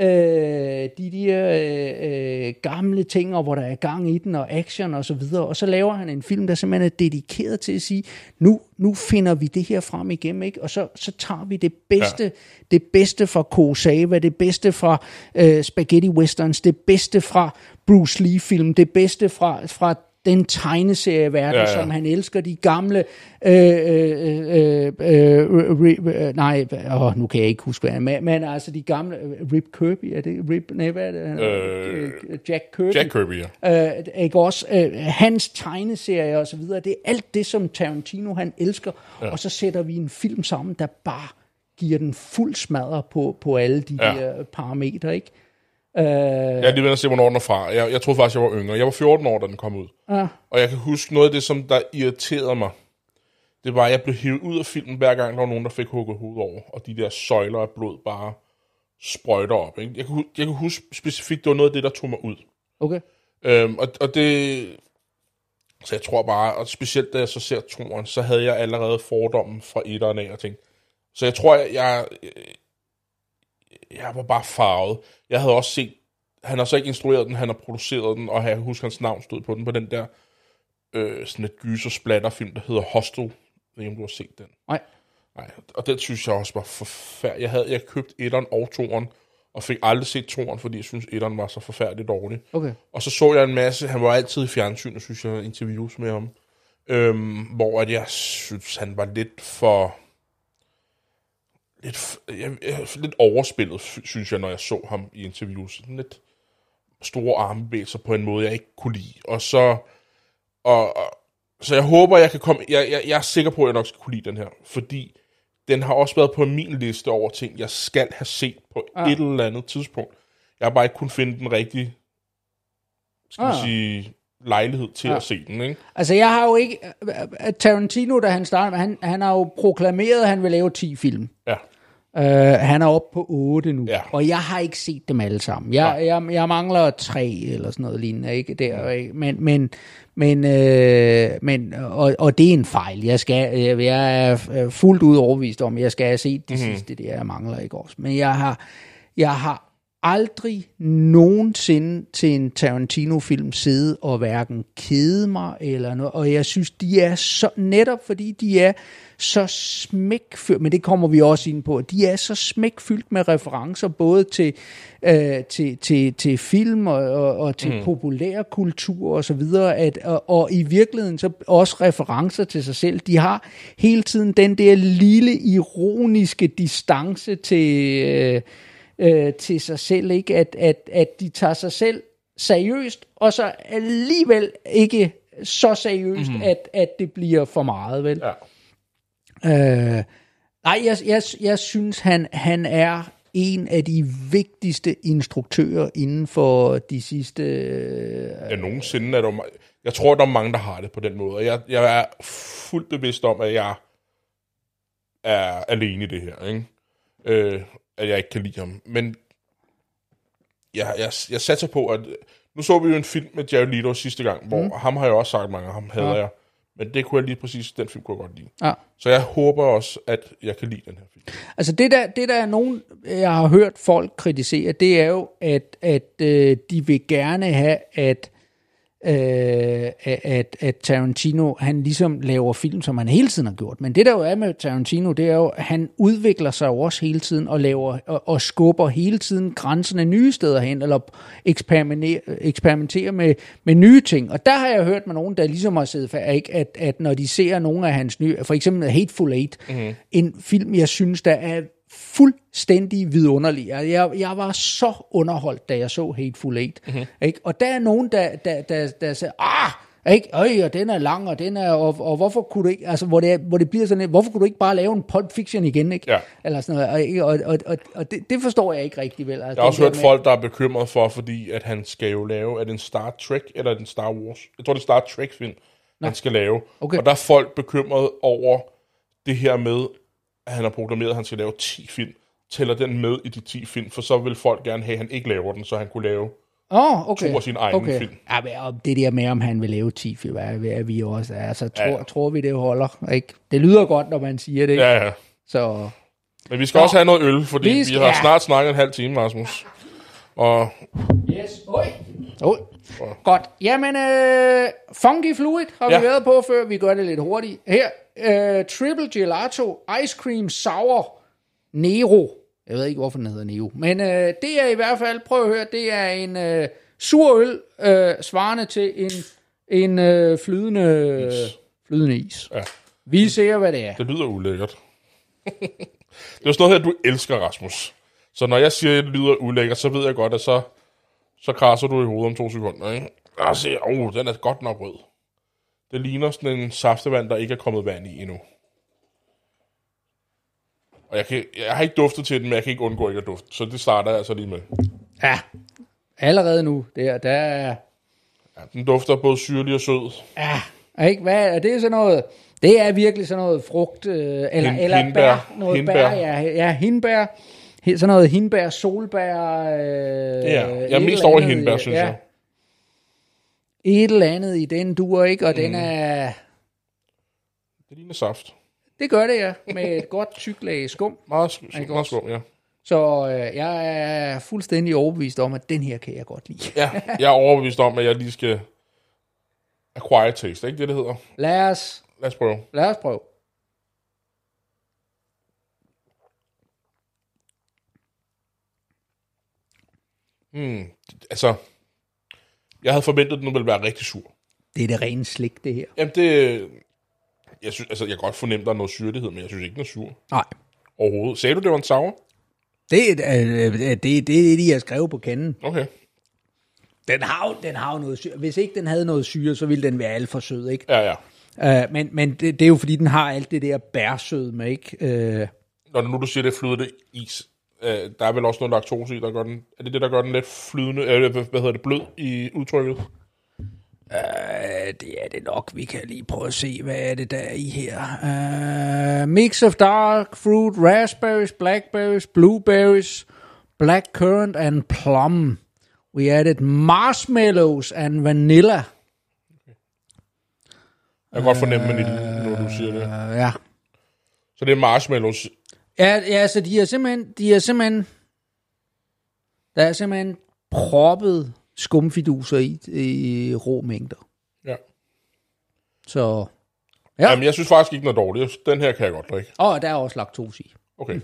øh, de der øh, øh, gamle ting, og hvor der er gang i den, og action og så videre. Og så laver han en film, der simpelthen er dedikeret til at sige, nu, nu finder vi det her frem igennem, ikke? Og så, så tager vi det bedste, ja. det bedste fra Kurosawa, det bedste fra øh, Spaghetti Westerns, det bedste fra Bruce Lee-film, det bedste fra, fra den tegneserieverden, ja, Ja, som han elsker, de gamle, øh, øh, øh, øh, øh, nej, åh, nu kan jeg ikke huske, hvad er, men, men altså de gamle, øh, Rip Kirby, er det Rip, nej, hvad er det? Øh, Øh, Jack Kirby. Jack Kirby, ja. Øh, ikke også øh, hans tegneserier og så videre, det er alt det, som Tarantino han elsker, ja. og så sætter vi en film sammen, der bare giver den fuld smadre på, på alle de. Ja. der parametre, ikke? Øh, Jeg er lige ved at se, hvornår den er fra. Jeg, jeg troede faktisk, jeg var yngre. Jeg var 14 år, da den kom ud. Ja. Og jeg kan huske noget af det, som der irriterede mig. Det var, at jeg blev hivet ud af filmen, hver gang der var nogen, der fik hugget hovedet over. Og de der søjler af blod bare sprøjter op. Ikke? Jeg, kan, jeg kan huske specifikt, det var noget af det, der tog mig ud. okay. Øhm, og, og det... Så jeg tror bare, og specielt da jeg så ser toren, så havde jeg allerede fordommen fra etteren af og tænkte, Så jeg tror, jeg, jeg, jeg var bare farvet. Jeg havde også set, han har så ikke instrueret den, han har produceret den, og jeg husker hans navn stod på den, på den der øh, sådan et gyser splatterfilm, der hedder Hostel. Jeg ved ikke, om du har set den. Nej. Nej, og den synes jeg også var forfærdelig. Jeg havde jeg købt etteren og toeren, og fik aldrig set toeren, fordi jeg synes, etteren var så forfærdeligt dårlig. Okay. Og så så jeg en masse, han var altid i fjernsyn, og synes jeg, interviews med ham, øhm, hvor at jeg synes, han var lidt for... Lidt, jeg, jeg, lidt overspillet, sy- synes jeg, når jeg så ham i interviews. Sådan lidt store armbevægelser på en måde, jeg ikke kunne lide. Og så... Og, og, så jeg håber, jeg kan komme... Jeg, jeg, jeg er sikker på, at jeg nok skal kunne lide den her, fordi den har også været på min liste over ting, jeg skal have set på ah. et eller andet tidspunkt. Jeg har bare ikke kunnet finde den rigtige, skal ah. Ah. sige, lejlighed til ah. at se den, ikke? Altså, jeg har jo ikke... øh, Tarantino, da han startede, han, han har jo proklameret, at han vil lave 10 film. Ja. Uh, han er oppe på 8 nu, Ja. og jeg har ikke set dem alle sammen. Jeg, jeg, jeg mangler tre eller sådan noget lignende, ikke der, ikke? men men men, øh, men og, og det er en fejl. Jeg skal jeg, jeg er øh, fuldt ud overbevist om, at jeg skal have set de mm-hmm. sidste der, jeg mangler ikke også. Men jeg har jeg har aldrig nogensinde til en Tarantino-film siddet og hverken kede mig eller noget. Og jeg synes, de er så, netop fordi de er så smækfyldt, men det kommer vi også ind på, de er så smækfyldt med referencer både til, øh, til, til, til film og, og, og til mm. populærkultur og så videre, at, og, og i virkeligheden så også referencer til sig selv. De har hele tiden den der lille ironiske distance til... Øh, øh, til sig selv, ikke? At, at, at de tager sig selv seriøst, og så alligevel ikke så seriøst, mm-hmm. at, at det bliver for meget, vel? Ja. Øh, nej, jeg, jeg, jeg synes, han, han er en af de vigtigste instruktører inden for de sidste... Øh, Ja, nogensinde er der Jeg tror, der er mange, der har det på den måde. Og jeg, jeg er fuldt bevidst om, at jeg er alene i det her, ikke? Øh, at jeg ikke kan lide ham. Men jeg, jeg, jeg satser på, at... Nu så vi jo en film med Jared Leto sidste gang, hvor mm. ham har jeg også sagt mange, ham hader ja. jeg. Men det kunne jeg lige præcis, den film kunne jeg godt lide. ja. Så jeg håber også, at jeg kan lide den her film. Altså det der, det der er nogen, jeg har hørt folk kritisere, det er jo, at, at øh, de vil gerne have, at, øh, at, at Tarantino, han ligesom laver film, som han hele tiden har gjort. Men det der jo er med Tarantino, det er jo, at han udvikler sig jo også hele tiden, og, laver, og, og skubber hele tiden grænserne nye steder hen, eller eksperimenterer, eksperimenterer med, med nye ting. Og der har jeg hørt med nogen, der ligesom har siddet fast, ikke? At, at når de ser nogle af hans nye, for eksempel Hateful Eight, mm-hmm. en film, jeg synes, der er fuldstændig vidunderlig. Jeg, jeg, var så underholdt, da jeg så Hateful Eight. Mm-hmm. Ikke? Og der er nogen, der, der, der, der siger, ah, ikke? Øj, og den er lang, og den er, og, og hvorfor kunne du ikke, altså, hvor det, hvor det bliver sådan, hvorfor kunne du ikke bare lave en Pulp Fiction igen, ikke? Ja. Eller sådan noget, og, og, og, og, det, det, forstår jeg ikke rigtig vel. Altså, Jeg har også hørt der folk, der er bekymret for, fordi at han skal jo lave, er det en Star Trek eller er det en Star Wars? Jeg tror, det er Star Trek-film, han skal lave. Okay. Og der er folk bekymret over det her med, at han har proklameret, at han skal lave 10 film. Tæller den med i de 10 film, for så vil folk gerne have, at han ikke laver den, så han kunne lave Oh, okay. to af sine egne okay. film. Ja, men, og det der med, om han vil lave 10 film, er, er vi også. Altså, tror, Ja, tror vi, det holder. Ikke? Det lyder godt, når man siger det. Ikke? Ja, ja. Så Men vi skal også have noget øl, fordi Vi vi, skal- har ja. snart snakket en halv time, Rasmus. Og Yes. Oj. Oj. Godt. Jamen, øh, Funky Fluid har ja. Vi været på før. Vi gør det lidt hurtigt. Her, øh, Triple Gelato Ice Cream Sour Nero. Jeg ved ikke, hvorfor den hedder Nero. Men øh, det er i hvert fald, prøv at høre, det er en øh, sur øl, øh, svarende til en, en øh, flydende, is. flydende is. ja, Vi ser, hvad det er. det lyder ulækkert. det er sådan noget her, du elsker, Rasmus. Så når jeg siger, at det lyder ulækkert, så ved jeg godt, at så, så krasser du i hovedet om to sekunder. Ikke? Og se, oh, den er godt nok rød. Det ligner sådan en saftevand, der ikke er kommet vand i endnu. Og jeg, kan, jeg har ikke duftet til den, men jeg kan ikke undgå ikke at dufte. Så det starter jeg altså lige med. Ja, allerede nu. Der, der er... Ja, den dufter både syrlig og sød. Ja, ikke? Hvad er det sådan noget? Det er virkelig sådan noget frugt, øh, eller, Hin- eller hindbær. bær, noget Hindbær. bær, ja, ja, hindbær, sådan noget hindbær, solbær. Øh, Ja, jeg er mest over andet, hindbær, synes jeg. Et eller andet i den dur, ikke? Og mm. den er, Det ligner saft. Det gør det, ja. Med et godt tyk lag skum. Meget, sk- Ikke meget skum, ja. Så øh, jeg er fuldstændig overbevist om, at den her kan jeg godt lide. Ja, jeg er overbevist om, at jeg lige skal acquire taste, ikke det, det hedder? Lad os, Lad os prøve. lad os prøve. Hmm. Altså, jeg havde forventet, at den ville være rigtig sur. Det er det rene slik, det her. Jamen, det... Jeg, synes, altså, jeg kan godt fornemme, at der er noget syrlighed, men jeg synes ikke, den er sur. Nej. Overhovedet. Sagde du, det var en sour? Det, er, øh, det, det er det, de har skrevet på kanden. Okay. Den har, jo- den har jo noget syre. Hvis ikke den havde noget syre, så ville den være alt for sød, ikke? Ja, ja. Uh, men men det, det er jo fordi, den har alt det der bærsød med, ikke? Uh, Når nu du siger, det er flydende is, øh, der er vel også noget laktose i, der gør den... Er det det, der gør den lidt flydende... Øh, hvad hvad hedder det? Blød i udtrykket? uh, det er det nok. Vi kan lige prøve at se, hvad er det der er i her. Uh, mix of dark fruit, raspberries, blackberries, blueberries, black currant and plum. We added marshmallows and vanilla. Jeg kan godt fornemme, vanilje, når du siger det. Uh, ja. Så det er marshmallows. Ja, ja, så de er simpelthen, de er simpelthen, der er simpelthen proppet skumfiduser i, i rå mængder. Ja. Så, ja. Ja. Jamen, jeg synes faktisk ikke, den er dårlig. Den her kan jeg godt drikke. og der er også laktose i. Okay.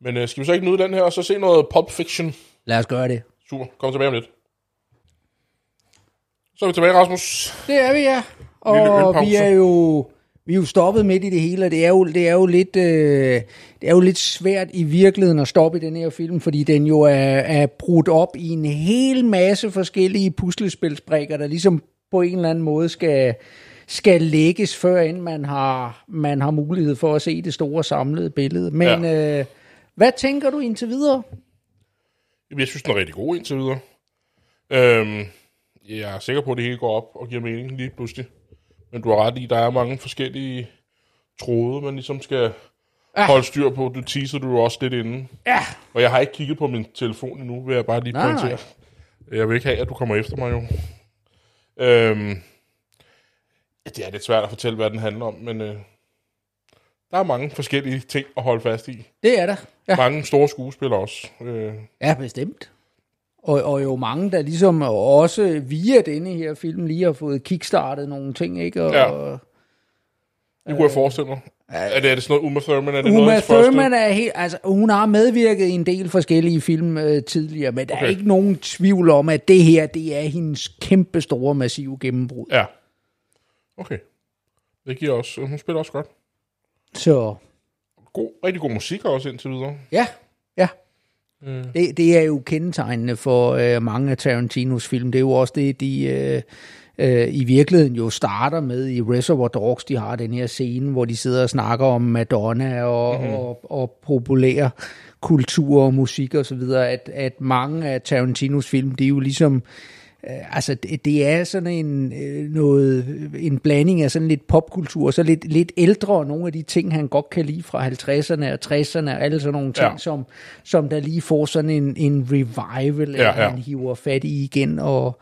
Men øh, skal vi så ikke nyde den her, og så se noget Pulp Fiction? Lad os gøre det. Super, kom tilbage om lidt. Så er vi tilbage, Rasmus. Det er vi, ja. Og vi er jo vi er jo stoppet midt i det hele, og det er jo, det er jo, lidt, øh, det er jo lidt svært i virkeligheden at stoppe i den her film, fordi den jo er, er brudt op i en hel masse forskellige puslespilsbrikker, der ligesom på en eller anden måde skal, skal lægges, før end man har, man har mulighed for at se det store samlede billede. Men ja. øh, hvad tænker du indtil videre? Jamen, Jeg synes, den er rigtig god indtil videre. Øhm, jeg er sikker på, at det hele går op og giver mening lige pludselig. Men du har ret i, der er mange forskellige tråde, man ligesom skal Ja. holde styr på. Du teaser du jo også lidt inden. Ja, Og jeg har ikke kigget på min telefon endnu, vil jeg bare lige Nej, pointere. Jeg vil ikke have, at du kommer efter mig jo. Øhm, det er lidt svært at fortælle, hvad den handler om, men øh, der er mange forskellige ting at holde fast i. det er der. Ja. Mange store skuespillere også. Øh, Ja, bestemt. Og, og jo mange, der ligesom også via denne her film lige har fået kickstartet nogle ting, ikke? Og, Ja. og det kunne jeg forestille mig. Er det, er det sådan noget Uma Thurman? Er det noget Uma første? Thurman er helt, altså hun har medvirket i en del forskellige film øh, tidligere, men der Okay. er ikke nogen tvivl om, at det her, det er hendes kæmpe store, massive gennembrud. Ja. Okay. Det giver også... Hun spiller også godt. Så God, rigtig god musik også indtil videre. ja, ja. Mm. Det, det er jo kendetegnende for øh, mange af Tarantinos film. Det er jo også det, de øh, øh, i virkeligheden jo starter med i Reservoir Dogs. De har den her scene, hvor de sidder og snakker om Madonna og, mm-hmm. og, og populær kultur og musik og så videre. At, at mange af Tarantinos film, det er jo ligesom Øh, altså, det, er sådan en, øh, noget, en blanding af sådan lidt popkultur, og så lidt, lidt ældre, og nogle af de ting, han godt kan lide fra 50'erne og 60'erne, og alle sådan nogle ting, Ja. som, som der lige får sådan en, en revival, Ja, ja, ja. ja. han hiver fat i igen, og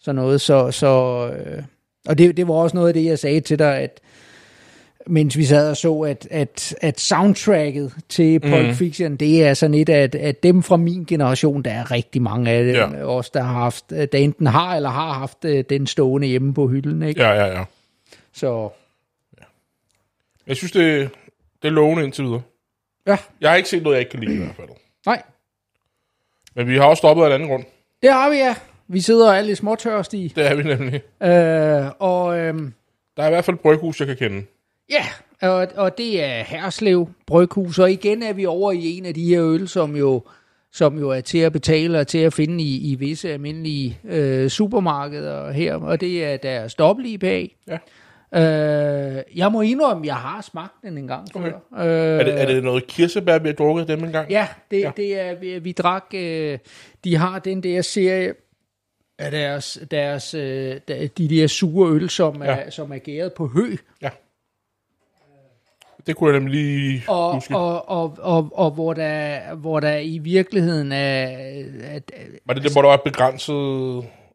sådan noget. Så, så, øh, og det, det var også noget af det, jeg sagde til dig, at mens vi sad og så, at, at, at soundtracket til Pulp mm. Fiction, det er sådan et af at, at dem fra min generation, der er rigtig mange af dem, Ja. ja. også der har haft, der enten har eller har haft øh, den stående hjemme på hylden, ikke? Ja, ja, ja. Så Jeg synes, det, det er lovende indtil videre. ja, Jeg har ikke set noget, jeg ikke kan lide i hvert fald. nej, Men vi har også stoppet af en anden grund. det har vi, ja. Vi sidder er lidt småtørstige. Det er vi nemlig. Øh, og øh, Der er i hvert fald et bryghus, jeg kan kende. Ja, og, og det er Herslev Bryghus, og igen er vi over i en af de her øl, som jo som jo er til at betale og til at finde i, i visse almindelige øh, supermarkeder her, og det er deres dobbelt IPA. Ja. Øh, jeg må indrømme, jeg har smagt den en gang Okay. før. Øh, Er det, er det noget kirsebær, vi har drukket dem en gang? Ja, det, Ja. ja. det er, vi, vi drak, øh, de har den der serie af deres, deres øh, de der sure øl, som er, Ja. ja. som er gæret på hø, Det kunne jeg nemlig lige og, huske. og, og, og, og hvor, der, hvor der i virkeligheden er, at, Var det det, hvor der var et begrænset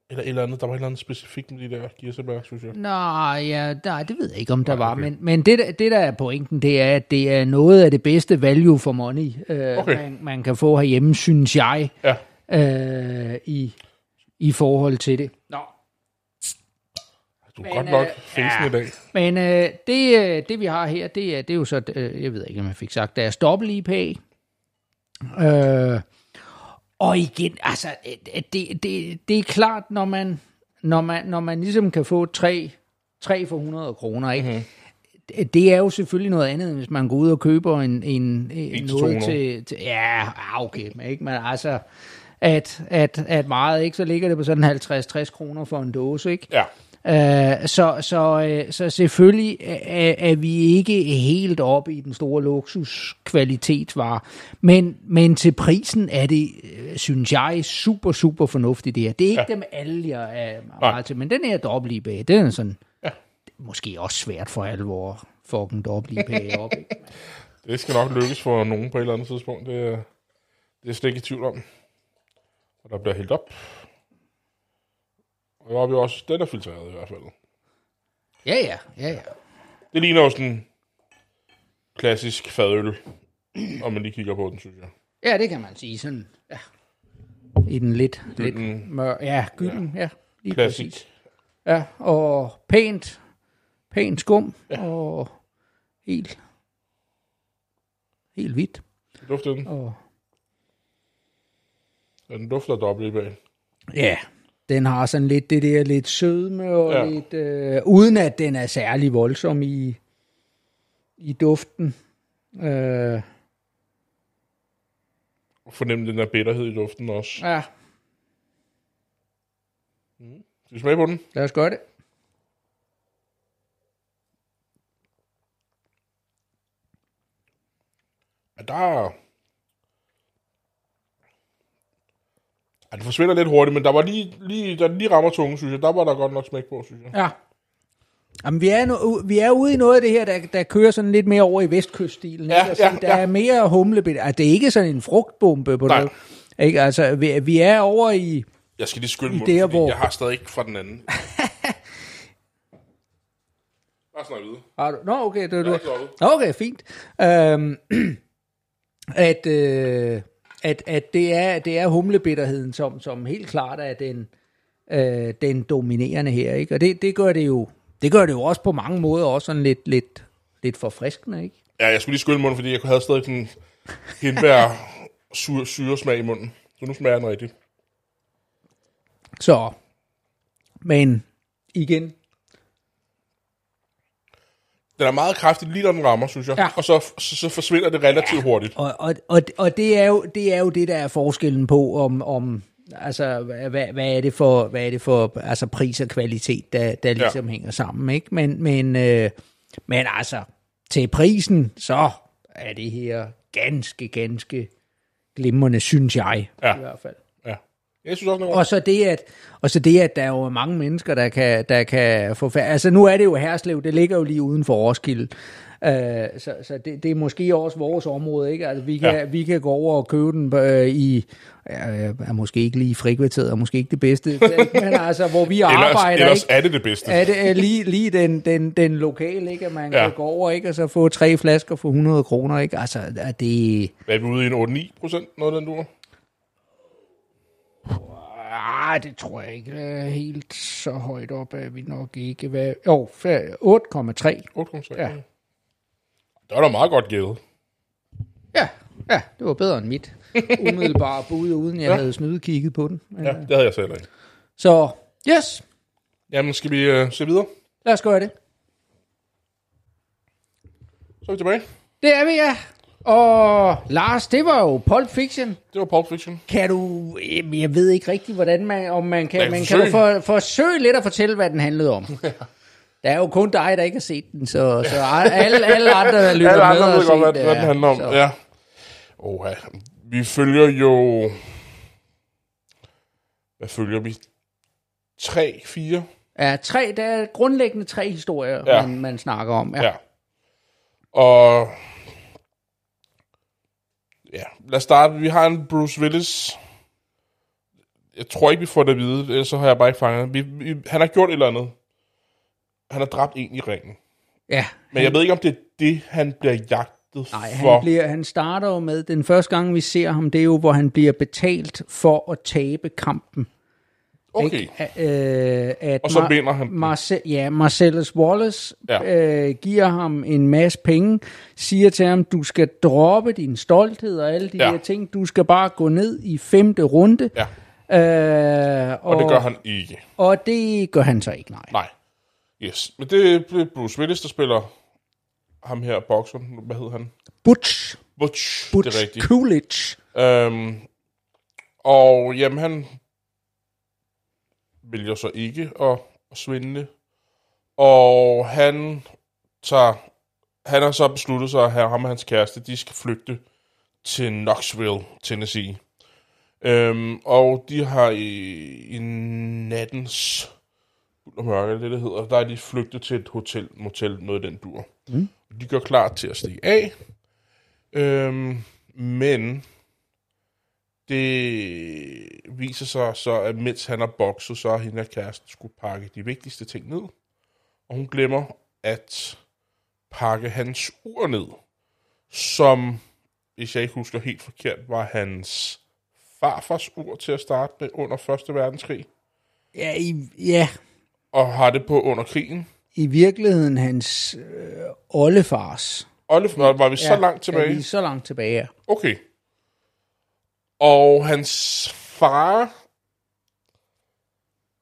Eller eller andet, der var et eller andet specifikt med de der kirsebær, synes jeg. Nej, ja, nej, det ved jeg ikke, om der Nej, var. okay. Men, men det, der- det, der er pointen, det er, at det er noget af det bedste value for money, øh, Okay. man, man kan få herhjemme, synes jeg, Ja. øh, i, i forhold til det. Du er Men, godt nok øh, fæsen ja. i dag. Men øh, det, øh, det vi har her, det er, det er jo så, øh, jeg ved ikke, om jeg fik sagt, deres dobbelt IPA. Øh, og igen, altså, øh, det, det, det er klart, når man, når man, når man ligesom kan få tre, tre for 100 kroner, ikke? Mm-hmm. Det, er jo selvfølgelig noget andet, end hvis man går ud og køber en, en, en noget 200. til, til, ja, ah, okay, men ikke, men altså, at, at, at meget, ikke, så ligger det på sådan 50-60 kroner for en dåse, ikke? Ja. Øh, så, så, øh, så selvfølgelig er, er vi ikke helt oppe i den store luksuskvalitetsvare, men, men til prisen er det, øh, synes jeg, super, super fornuftigt det her. Det er ikke ja. dem alle, jeg er meget til, men den her dobbelt IPA, den er sådan, Ja. måske også svært for alvor fucking dobbelt IPA op. Ikke? Det skal nok lykkes for nogen på et eller andet tidspunkt. Det er, det er jeg slet ikke i tvivl om. Og der bliver hældt op. Og der har vi også, den er filtreret i hvert fald. Ja, ja, ja, ja. Det ligner jo sådan klassisk fadøl, om man lige kigger på den, synes jeg. Ja, det kan man sige sådan, ja. I den lidt, lidt mør, ja, gylden, ja, ja lige Classic. præcis. Ja, og pænt, pænt skum, ja. og helt, helt hvidt. Dufter den. Og, Ja, den dufter dobbelt i bag. ja, den har sådan lidt det der lidt sødme, og Ja. lidt, øh, uden at den er særlig voldsom i, i duften. Øh, Fornem den der bitterhed i duften også. ja, Skal vi smage på den? lad os gøre det. Ja, der Ja, det forsvinder lidt hurtigt, men der var lige, lige, den lige rammer tungen, synes jeg, der var der godt nok smæk på, synes jeg. Ja. Jamen, vi er, no, vi er ude i noget af det her, der, der kører sådan lidt mere over i vestkyststilen. Ja? Altså, ja, der ja. er mere humlebitte. Altså, det er ikke sådan en frugtbombe på Nej. noget. Ikke? Altså, vi, vi er over i... Jeg skal lige munden, der, fordi hvor- jeg har stadig ikke fra den anden. (laughs) Bare snak videre. Har du? Nå, okay. Det, Jeg du, okay, fint. Øhm, (clears throat) at, øh, at, at det er, det er humlebitterheden, som, som helt klart er den, øh, den dominerende her. Ikke? Og det, det, gør det jo, det gør det jo også på mange måder også sådan lidt, lidt, lidt forfriskende. Ikke? Ja, jeg skulle lige skylde munden, fordi jeg havde stadig sådan hindbær syre, syresmag i munden. Så nu smager den rigtigt. Så, men igen, Den er meget kraftig, lige når den rammer, synes jeg. Ja. Og så, så, så forsvinder det relativt hurtigt. og, og, og, og det, er jo, det er jo det, der er forskellen på, om, om altså, hvad, hvad, hvad er det for, hvad er det for altså, pris og kvalitet, der, der ligesom ja. hænger sammen, ikke? Men, men, øh, men altså, til prisen, så er det her ganske, ganske glimrende, synes jeg, Ja. i hvert fald. Jeg synes også, Og så det, at, og så det, at der er jo mange mennesker, der kan, der kan få færd. Altså nu er det jo Herslev, det ligger jo lige uden for Roskilde. Uh, så så det, det er måske også vores område, ikke? Altså vi kan, Ja. vi kan gå over og købe den uh, i, uh, er måske ikke lige frikvarteret, er måske ikke det bedste, (laughs) men altså hvor vi ellers, arbejder, ellers ikke? er det det bedste. Er det er lige, lige den, den, den lokale, ikke? At man Ja. kan gå over, ikke? Og så få tre flasker for 100 kroner, ikke? Altså, er det... Er vi ude i en 8-9 procent, noget den dur? Ah, det tror jeg ikke er helt så højt op, at vi nok ikke... Hvad, jo, fa- 8,3. 8,3. Ja. Det var da meget godt givet. Ja, ja, det var bedre end mit. (laughs) Umiddelbare bud, uden jeg Ja. havde snydekigget på den. Ja, det havde jeg selv ikke. Så, yes, Jamen, skal vi uh, se videre? lad os gøre det. Så er vi tilbage. Det er vi, ja. Og Lars, det var jo Pulp Fiction. Det var Pulp Fiction. Kan du... Jeg ved ikke rigtigt, hvordan man... Om man kan, Man kan du for, forsøge lidt at fortælle, hvad den handlede om. (laughs) Der er jo kun dig, der ikke har set den, så, så alle, alle andre, der lytter Alle med, andre har ved godt, hvad, set hvad den handler om. så- Ja. Oha. Vi følger jo... Hvad følger vi? 3, 4? Ja, tre, der er grundlæggende tre historier, Ja. ja. man, man snakker om. Ja. Ja. Og... Ja, lad os starte. Vi har en Bruce Willis. jeg tror ikke, vi får det at vide, ellers så har jeg bare ikke fanget. Vi, vi, han har gjort et eller andet. Han har dræbt en i ringen. Ja, Men jeg ved ikke, om det er det, han bliver jagtet Nej, for. han, bliver, han starter jo med, den første gang vi ser ham, det er jo, hvor han bliver betalt for at tabe kampen. Okay. Ikke? Øh, at Og så vinder han. Marce- ja, Marcellus Wallace Ja. øh, giver ham en masse penge, siger til ham, du skal droppe din stolthed og alle de Ja. her ting. Du skal bare gå ned i femte runde. Ja, Øh, og det gør han ikke. Og det gør han så ikke, nej. Nej. Yes. Men det er Bruce Willis, der spiller ham her, bokseren. Hvad hedder han? Butch, Butch. Butch Det er rigtigt. Coolidge. Øhm, og jamen, han vælger så ikke at, at svindle. Og han tager... Han har så besluttet sig at have ham og hans kæreste, de skal flygte til Knoxville, Tennessee. Øhm, og de har i, i nattens og mørke, det det hedder, der er de flygtet til et hotel, motel, noget den dur. Mm. De gør klar til at stige af. Øhm, men det viser sig så, at mens han har bokset, så har hende og kæresten skulle pakke de vigtigste ting ned. Og hun glemmer at pakke hans ur ned, som, hvis jeg ikke husker helt forkert, var hans farfars ur til at starte med under 1. verdenskrig, Ja, i, ja, og har det på under krigen. i virkeligheden hans øh, oldefars. Olive, var vi så Ja, langt Ja, tilbage? vi er så langt tilbage, ja. Okay. Og hans far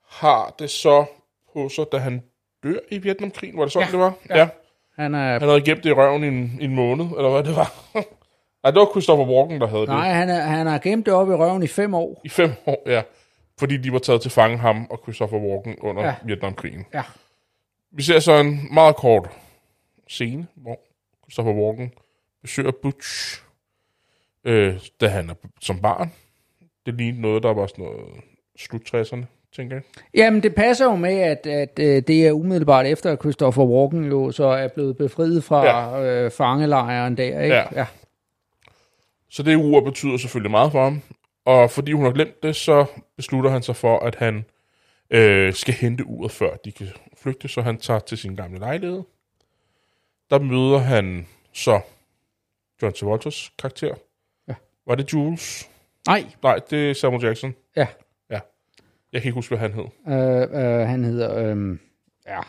har det så på sig, da han dør i Vietnamkrigen. Var det sådan, Ja, det var? ja. ja. Han er, Han havde gemt det i røven i en, i en måned, eller hvad det var. (laughs) Nej, det var Christopher Walken, der havde nej, det. han, er, han har gemt det op i røven i fem år. I fem år, ja. Fordi de var taget til fange ham og Christopher Walken under ja. Vietnamkrigen. Ja. Vi ser så en meget kort scene, hvor Christopher Walken besøger Butch, øh, da han er som barn. Det lignede noget, der var sådan noget slut 60'erne, tænker jeg. Jamen, det passer jo med, at, at øh, det er umiddelbart efter, at Christopher Walken jo så er blevet befriet fra ja. øh, fangelejren der, ikke? Ja. ja. Så det ur betyder selvfølgelig meget for ham. Og fordi hun har glemt det, så beslutter han sig for, at han øh, skal hente uret, før de kan flygte. Så han tager til sin gamle lejlighed. Der møder han så John Travoltas karakter. Var det Jules? Nej, Nej, det er Samuel Jackson. ja. Ja. Jeg kan ikke huske, hvad han hed. Øh, øh, han hedder... Øh, ja.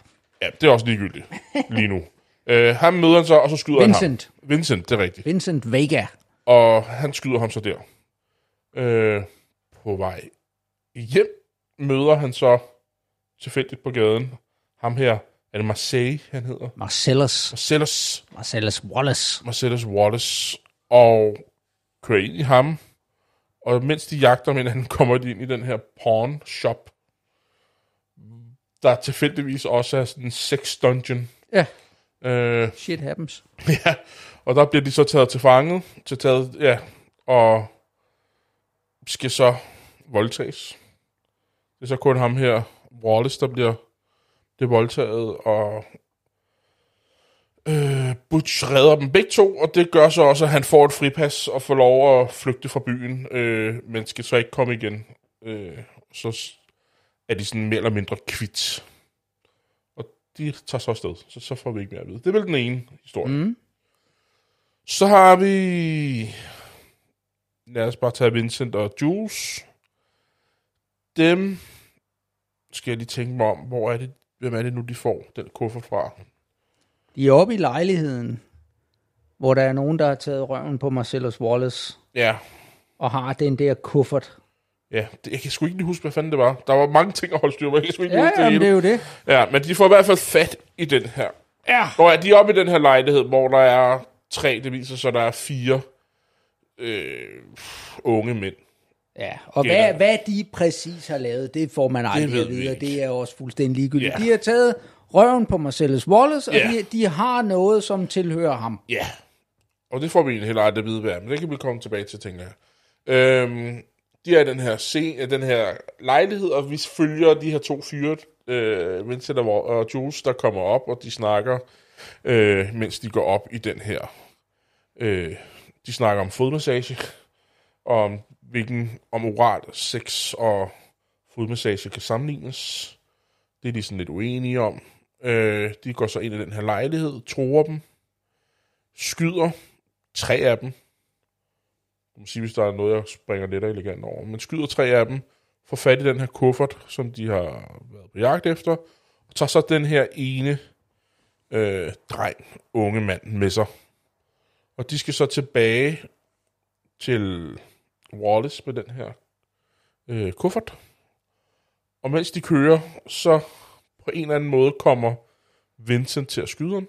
Ja, det er også ligegyldigt lige nu. (laughs) Øh, han møder han så, og så skyder Vincent. han ham. Vincent, det er rigtigt. Vincent Vega. Og han skyder ham så der. Øh, på vej hjem møder han så tilfældigt på gaden ham her. Er det Marseille, han hedder? Marcellus. Marcellus, Marcellus Wallace. Marcellus Wallace. Og kører ind i ham. Og mens de jagter ham, han (laughs) kommer de ind i den her pawn shop. Der tilfældigvis også er sådan en sex dungeon. Ja, Øh, shit happens. (laughs) Ja, og der bliver de så taget til fange, til taget, ja, og skal så voldtages. Det er så kun ham her, Wallace, der bliver, bliver voldtaget, og øh, Butch redder dem begge to, og det gør så også, at han får et fripas og får lov at flygte fra byen, øh, men skal så ikke komme igen. Øh, så er de sådan mere eller mindre kvit. Og de tager så afsted, så, så får vi ikke mere at vide. Det er vel den ene historie. Mm. Så har vi... Lad os bare tage Vincent og Jules. Dem skal jeg lige tænke mig om, hvor er det, hvem er det nu, de får den kuffert fra? De er oppe i lejligheden, hvor der er nogen, der har taget røven på Marcellus Wallace Ja, og har den der kuffert. ja det, jeg kan sgu ikke lige huske, hvad fanden det var. Der var mange ting at holde styr på, jeg kan sgu ikke Ja, huske det jamen, det hele. er jo det. Ja, men de får i hvert fald fat i den her. Ja. Hvor er de oppe i den her lejlighed, hvor der er tre, det viser så, der er fire øh, unge mænd. Ja, og Gætter. hvad, hvad de præcis har lavet, det får man aldrig ved at vi vide, og ikke. det er også fuldstændig ligegyldigt. Ja. De har taget røven på Marcellus Wallace, og Ja. de, de har noget, som tilhører ham. Ja. Og det får vi egentlig heller aldrig at vide, hvad er, men det kan vi komme tilbage til, tænker jeg. Øhm, de er i den her, scene, den her lejlighed, og vi følger de her to fyre, øh, Vincent og og Jules, der kommer op, og de snakker, øh, mens de går op i den her. Øh, de snakker om fodmassage, og om hvilken om oral sex og fodmassage kan sammenlignes. Det er de sådan lidt uenige om. Øh, de går så ind i den her lejlighed, tror dem, skyder tre af dem. Jeg må sige, hvis der er noget, jeg springer lidt elegant over. Men skyder tre af dem, får fat i den her kuffert, som de har været på jagt efter, og tager så den her ene øh, dreng, unge mand med sig. Og de skal så tilbage til Wallace med den her øh, kuffert. Og mens de kører, så på en eller anden måde kommer Vincent til at skyde ham.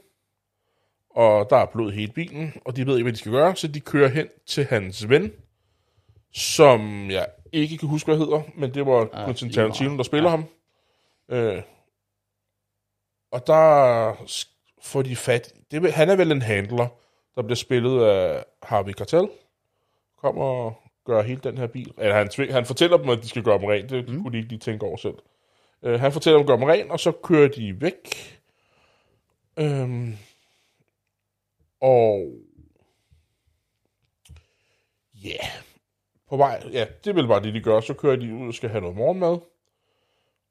Og der er blod i hele bilen, og de ved ikke, hvad de skal gøre, så de kører hen til hans ven, som jeg ikke kan huske, hvad hedder, men det var Ah, Quentin Tarantino, der spiller ham. Øh, og der får de fat... Det, han er vel en handler, der bliver spillet af Harvey Keitel. Kommer og gør hele den her bil. Eller han, han fortæller dem, at de skal gøre dem rent. Det mm. kunne de ikke lige tænke over selv. Øh, han fortæller dem at gøre dem ren, og så kører de væk. Øhm, og... Ja, yeah. på vej, ja, det vil bare det, de gør. Så kører de ud og skal have noget morgenmad.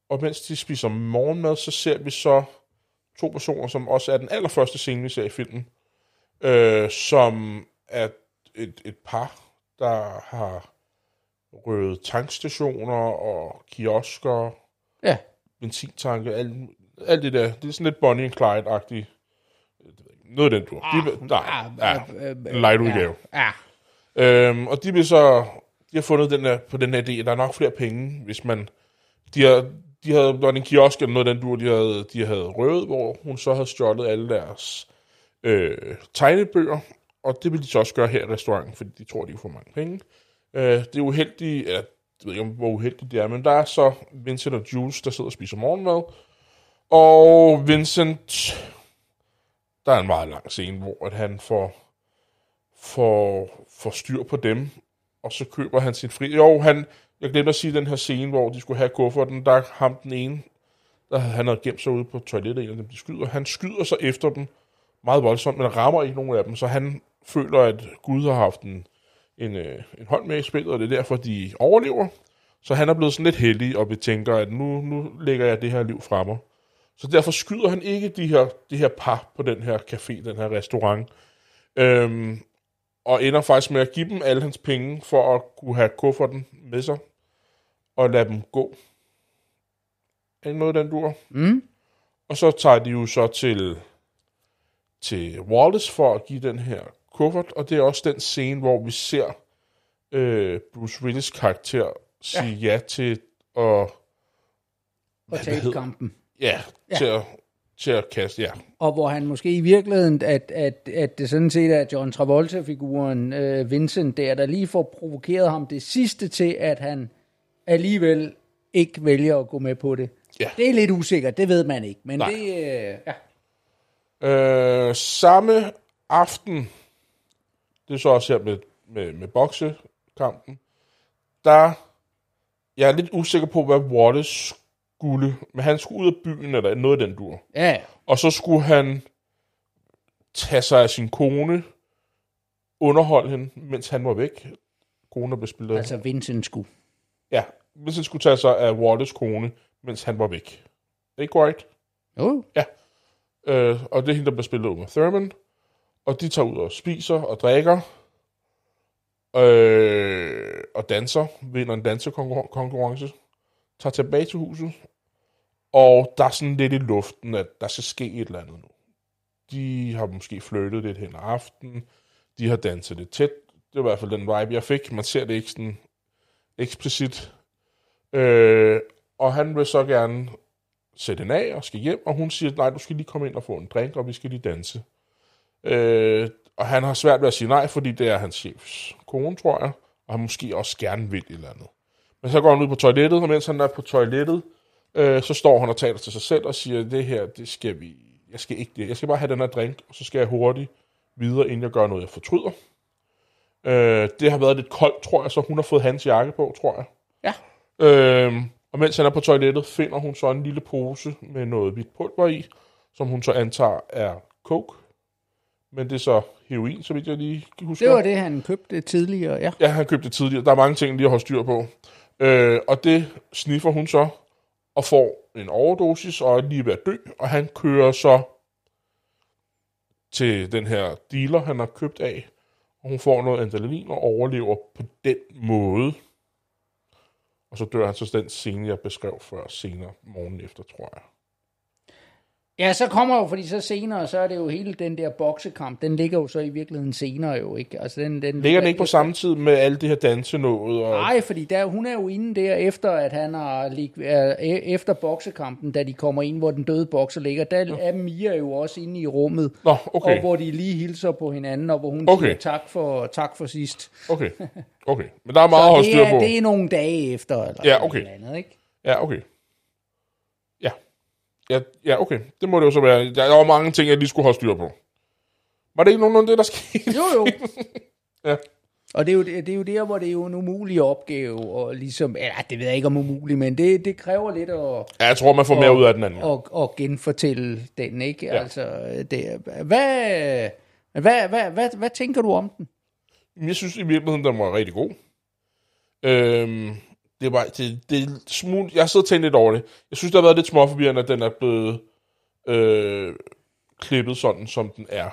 Og mens de spiser morgenmad, så ser vi så to personer, som også er den allerførste scene, vi ser i filmen, øh, som er et, et par, der har røget tankstationer og kiosker, Ja. benzintanke, alt, alt det der. Det er sådan lidt Bonnie and Clyde-agtigt. Noget af den du. De, nej, ja, light udgave. Ja. Øhm, og de vil så, de har fundet den der, på den her idé, at der er nok flere penge, hvis man, de har, de havde, der var en kiosk eller noget af den dur, de havde, de havde røvet, hvor hun så havde stjålet alle deres øh, tegnebøger, og det vil de så også gøre her i restauranten, fordi de tror, de kan få mange penge. Øh, det er uheldigt, eller jeg ved ikke, hvor uheldigt det er, men der er så Vincent og Jules, der sidder og spiser morgenmad, og Vincent, der er en meget lang scene, hvor at han får får, får styr på dem, og så køber han sin fri... Jo, han, jeg glemte at sige den her scene, hvor de skulle have kufferten, der ham den ene, der han havde gemt sig ude på toilettet, en af dem de skyder. Han skyder sig efter dem meget voldsomt, men rammer ikke nogen af dem, så han føler, at Gud har haft en, en, øh, en hånd med i spillet, og det er derfor, de overlever. Så han er blevet sådan lidt heldig, og betænker, at nu, nu lægger jeg det her liv fra mig. Så derfor skyder han ikke de her, de her par på den her café, den her restaurant. Øhm, og ender faktisk med at give dem alle hans penge, for at kunne have kufferten med sig, og lade dem gå. Er det noget, den dur? Mm. Og så tager de jo så til, til Wallace for at give den her kuffert, og det er også den scene, hvor vi ser øh, Bruce Willis karakter sige ja, ja til at, Og hedder- kampen. ja, ja. Til, at, til at kaste, ja. Og hvor han måske i virkeligheden, at, at, at det sådan set er John Travolta-figuren øh, Vincent der, der lige får provokeret ham det sidste til, at han alligevel ikke vælger at gå med på det. Ja. Det er lidt usikkert, det ved man ikke. Men Nej. det, øh, ja. Øh, samme aften, det er så også her med, med, med boksekampen, der jeg er lidt usikker på, hvad Wallace skulle, men han skulle ud af byen, eller noget af den dur. ja, Og så skulle han tage sig af sin kone, underholde hende, mens han var væk. Kone blev spillet. altså Vincent skulle. Ja, han skulle tage sig af Wallace kone, mens han var væk. Ikke korrekt? Jo, Øh, og det er hende, der bliver spillet Uma Thurman. Og de tager ud og spiser og drikker. Øh, og danser. Vinder en dansekonkurrence. Tager tilbage til huset. Og der er sådan lidt i luften, at der skal ske et eller andet nu. De har måske flyttet lidt hen ad aftenen. De har danset lidt tæt. Det var i hvert fald den vibe, jeg fik. Man ser det ikke sådan eksplicit. Øh, og han vil så gerne sætte den af og skal hjem, og hun siger, nej, du skal lige komme ind og få en drink, og vi skal lige danse. Øh, og han har svært ved at sige nej, fordi det er hans chefs kone, tror jeg, og han måske også gerne vil et eller andet. Men så går han ud på toilettet, og mens han er på toilettet, øh, så står han og taler til sig selv og siger, det her, det skal vi, jeg skal ikke det, jeg skal bare have den her drink, og så skal jeg hurtigt videre, inden jeg gør noget, jeg fortryder. Øh, det har været lidt koldt, tror jeg, så hun har fået hans jakke på, tror jeg. Ja. Øhm, og mens han er på toilettet, finder hun så en lille pose med noget hvidt pulver i, som hun så antager er coke. Men det er så heroin, så vidt jeg lige kan huske. Det var det, han købte tidligere, ja. Ja, han købte det tidligere. Der er mange ting, lige at holde styr på. Øh, og det sniffer hun så, og får en overdosis, og er lige ved at dø, og han kører så til den her dealer, han har købt af, og hun får noget adrenalin og overlever på den måde. Og så dør han så den scene, jeg beskrev før senere, morgen efter, tror jeg. Ja, så kommer jo, fordi så senere, så er det jo hele den der boksekamp, den ligger jo så i virkeligheden senere jo, ikke? Altså den, den Ligger den ikke på samme tid med alle det her dansenået? Og... Nej, fordi der, hun er jo inde der efter, at han har lig, e- efter boksekampen, da de kommer ind, hvor den døde bokser ligger, der er Mia jo også inde i rummet, Nå, okay. og hvor de lige hilser på hinanden, og hvor hun Okay. siger tak for, tak for sidst. Okay, okay. Men der er meget at styr er, på. det er nogle dage efter, eller Ja, okay. et eller andet, ikke? Ja, okay. Ja. ja. Okay. Det må det jo så være. Der var mange ting, jeg lige skulle holde styr på. Var det ikke nogenlunde det, der (laughs) skete? Jo, jo. Ja. Og det er, jo, det er jo der, hvor det er jo en umulig opgave, og ligesom, ja, det ved jeg ikke om umuligt, men det, det kræver lidt at, Ja, jeg tror, man får mere ud af den anden. at, at genfortælle den, ikke? Ja. Altså, det, hvad, hvad, hvad, hvad, hvad tænker du om den? Jeg synes i virkeligheden, den var rigtig god. Øhm, det var, det, det er smule, jeg har siddet og tænkt lidt over det. Jeg synes, det har været lidt småforvirrende, at den er blevet øh, klippet sådan, som den er.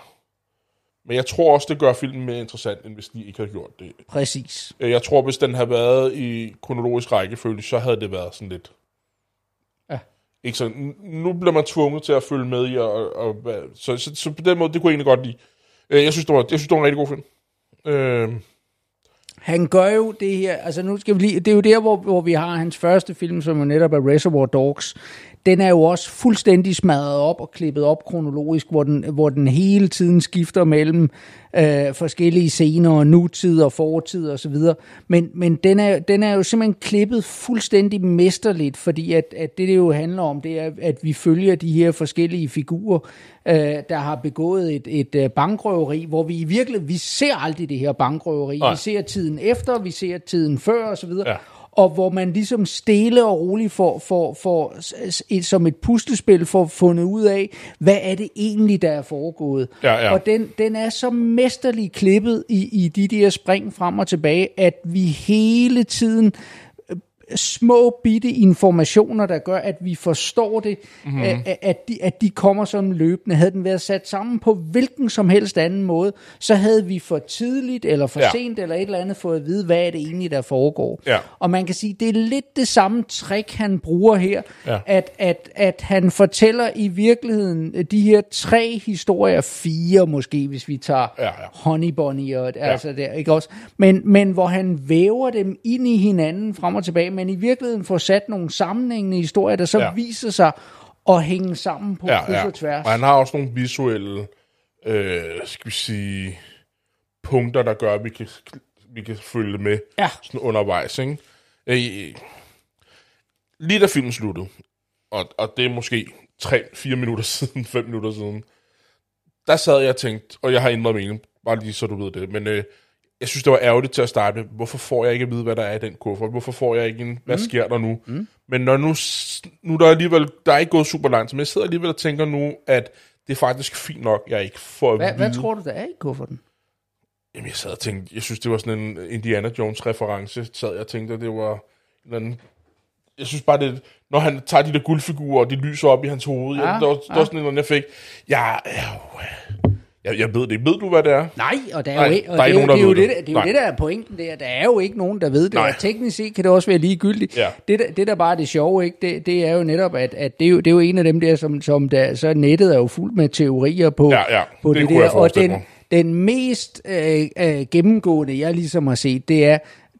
Men jeg tror også, det gør filmen mere interessant, end hvis de ikke havde gjort det. Præcis. Øh, Jeg tror, hvis den havde været i kronologisk rækkefølge, så havde det været sådan lidt... Ja. Ikke så, nu bliver man tvunget til at følge med i, og, og, og så, så, så, på den måde, det kunne jeg egentlig godt lide. Øh, Jeg synes, det var, jeg synes, det var en rigtig god film. Øh, han gør jo det her, altså nu skal vi lige, det er jo der, hvor, hvor vi har hans første film, som jo netop er Reservoir Dogs. Den er jo også fuldstændig smadret op og klippet op kronologisk, hvor den, hvor den hele tiden skifter mellem øh, forskellige scener og nutid og fortid og så videre. Men, men den, er, den er jo simpelthen klippet fuldstændig mesterligt, fordi at, at det, det jo handler om, det er, at vi følger de her forskellige figurer, øh, der har begået et, et øh, bankrøveri, hvor vi i virkeligheden, vi ser aldrig det her bankrøveri. Nej. Vi ser tiden efter, vi ser tiden før og så videre. Ja. Og hvor man ligesom stille og roligt får, får, får et, som et puslespil får fundet ud af, hvad er det egentlig, der er foregået. Ja, ja. Og den, den er så mesterligt klippet i, i de der spring frem og tilbage, at vi hele tiden små bitte informationer, der gør, at vi forstår det, Mhm. mm-hmm. at, at, de, at de kommer sådan løbende. Havde den været sat sammen på hvilken som helst anden måde, så havde vi for tidligt eller for Ja. ja. sent eller et eller andet fået at vide, hvad er det egentlig, der foregår. Ja. Og man kan sige, det er lidt det samme trick, han bruger her, Ja. at, at, at han fortæller i virkeligheden de her tre historier, fire måske, hvis vi tager Ja, ja. Honey Bunny og altså der, ikke også? Men, men hvor han væver dem ind i hinanden frem og tilbage, men i virkeligheden får sat nogle sammenhængende historier, der så Ja. ja. viser sig at hænge sammen på ja, kryds ja. og tværs. Og han har også nogle visuelle, øh, skal vi sige, punkter, der gør, at vi kan, vi kan følge med Ja. sådan undervejs. Ikke? Øh, lige da filmen sluttede, og, og det er måske 3-4 minutter (laughs) siden, 5 minutter siden, der sad jeg og tænkte, og jeg har ændret mening, bare lige så du ved det, men øh, jeg synes, det var ærgerligt til at starte med, hvorfor får jeg ikke at vide, hvad der er i den kuffert? Hvorfor får jeg ikke en, hvad mm. sker der nu? Mm. Men når nu, nu der er alligevel, der er ikke gået super langt, men jeg sidder alligevel og tænker nu, at det er faktisk fint nok, jeg ikke får at Hvad, vide. hvad tror du, der er i kufferten? Jamen, jeg sad og tænkte, jeg synes, det var sådan en Indiana Jones-reference, sad jeg og tænkte, at det var en eller anden... Jeg synes bare, det, når han tager de der guldfigurer, og de lyser op i hans hoved, ja, Ja, jeg, det, var, det var ja. sådan en, jeg fik. Jeg, jeg, jeg, jeg ved det ikke. Ved du, hvad det er? Nej, og der er Nej, jo ikke, og der er det, ikke er jo- nogen, der det, ved det, det. det, det er jo det, der er pointen der. Der er jo ikke nogen, der ved det, Nej. og teknisk set kan det også være ligegyldigt. Ja. Det, der, det der bare er det sjove, ikke? Det, det er jo netop, at, at det, er jo, det er jo en af dem der, som, som der, så nettet er jo fuldt med teorier på, Ja, ja. på Det det, der. Og den, den mest øh, øh, gennemgående, jeg ligesom har set, det er,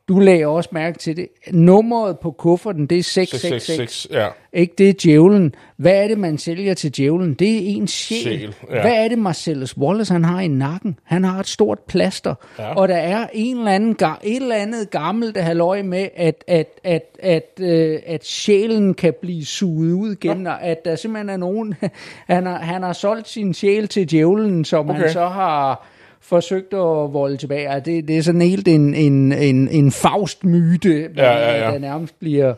du lagde også mærke til det, nummeret på kufferten, det er 666. 666, ja. Ikke, det er djævlen. Hvad er det, man sælger til djævlen? Det er ens sjæl. Sjæl, ja. Hvad er det, Marcellus Wallace han har i nakken? Han har et stort plaster. Ja. Og der er en eller anden, et eller andet gammelt halløj med, at, at, at, at, øh, at sjælen kan blive suget ud igen, og at der simpelthen er nogen, (laughs) han har, han har solgt sin sjæl til djævlen, som. Okay. han så har forsøgt at volde tilbage. Det, det er sådan helt en, en, en, en faustmyte, Ja, ja, ja. der nærmest bliver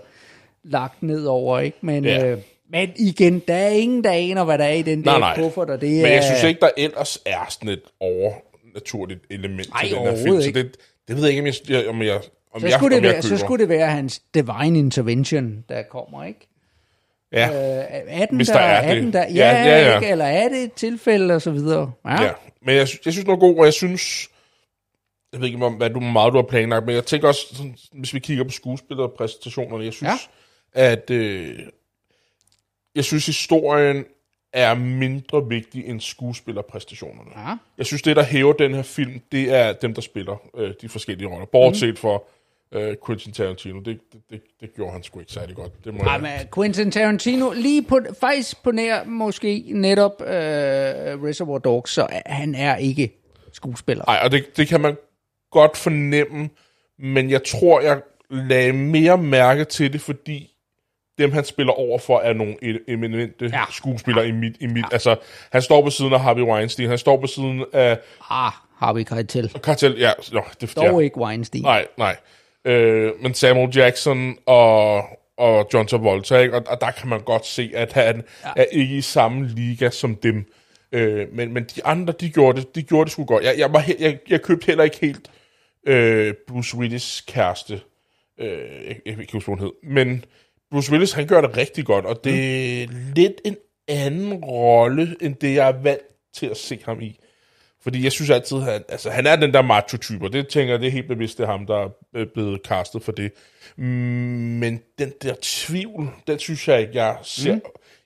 lagt ned over, ikke? Men, Ja. øh, Men igen, der er ingen, der aner, hvad der er i den der Nej, nej. kuffert, og det Men er... jeg synes ikke, der ellers er sådan et overnaturligt element Nej, til den her film. Så det, det ved jeg ikke, om jeg, om jeg, om så jeg, skulle, det være, så skulle det være hans divine intervention, der kommer, ikke? Ja, Øh, er den Hvis der, der er er det. den der, Ja, ja, ja, ja. Ikke? eller er det et tilfælde, og så videre. Ja, ja. Men jeg, jeg synes, den er god, og jeg synes... Jeg ved ikke, om- hvad du, meget du har planlagt, men jeg tænker også, sådan, hvis vi kigger på skuespillerpræstationerne, jeg synes, ja. at... Øh, jeg synes, historien er mindre vigtig end skuespillerpræstationerne. Ja. Jeg synes, det, der hæver den her film, det er dem, der spiller øh, de forskellige roller. Bortset mm. for øh, Quentin Tarantino. Det, det, det, det gjorde han sgu ikke særlig godt. Det må Ej, jeg... men Quentin Tarantino, lige på, faktisk på nær måske netop øh, Reservoir Dogs, så han er ikke skuespiller. Nej, og det, det kan man godt fornemme, men jeg tror, jeg lagde mere mærke til det, fordi dem, han spiller over for, er nogle e- eminente Ja. ja. skuespillere i mit... I mit ja. Altså, han står på siden af Harvey Weinstein, han står på siden af Ah, har vi Keitel. Cartel... Ja, no, det, Dog ja. ikke Weinstein. Nej, nej. Øh, men Samuel Jackson og, og John Travolta, ikke? Og, og der kan man godt se, at han ja. er ikke i samme liga som dem. Øh, men, men de andre, de gjorde det, de gjorde det sgu godt. Jeg, jeg, var, jeg, jeg købte heller ikke helt øh, Bruce Willis kæreste. Øh, jeg, jeg kan ikke huske, hun hed. Men Bruce Willis, han gør det rigtig godt, og det er lidt en anden rolle, end det, jeg er vant til at se ham i. Fordi jeg synes altid, han, altså, han er den der macho-type, og det tænker jeg, det er helt bevidst, det er ham, der er blevet castet for det. Mm, Men den der tvivl, den synes jeg ikke, jeg ser mm.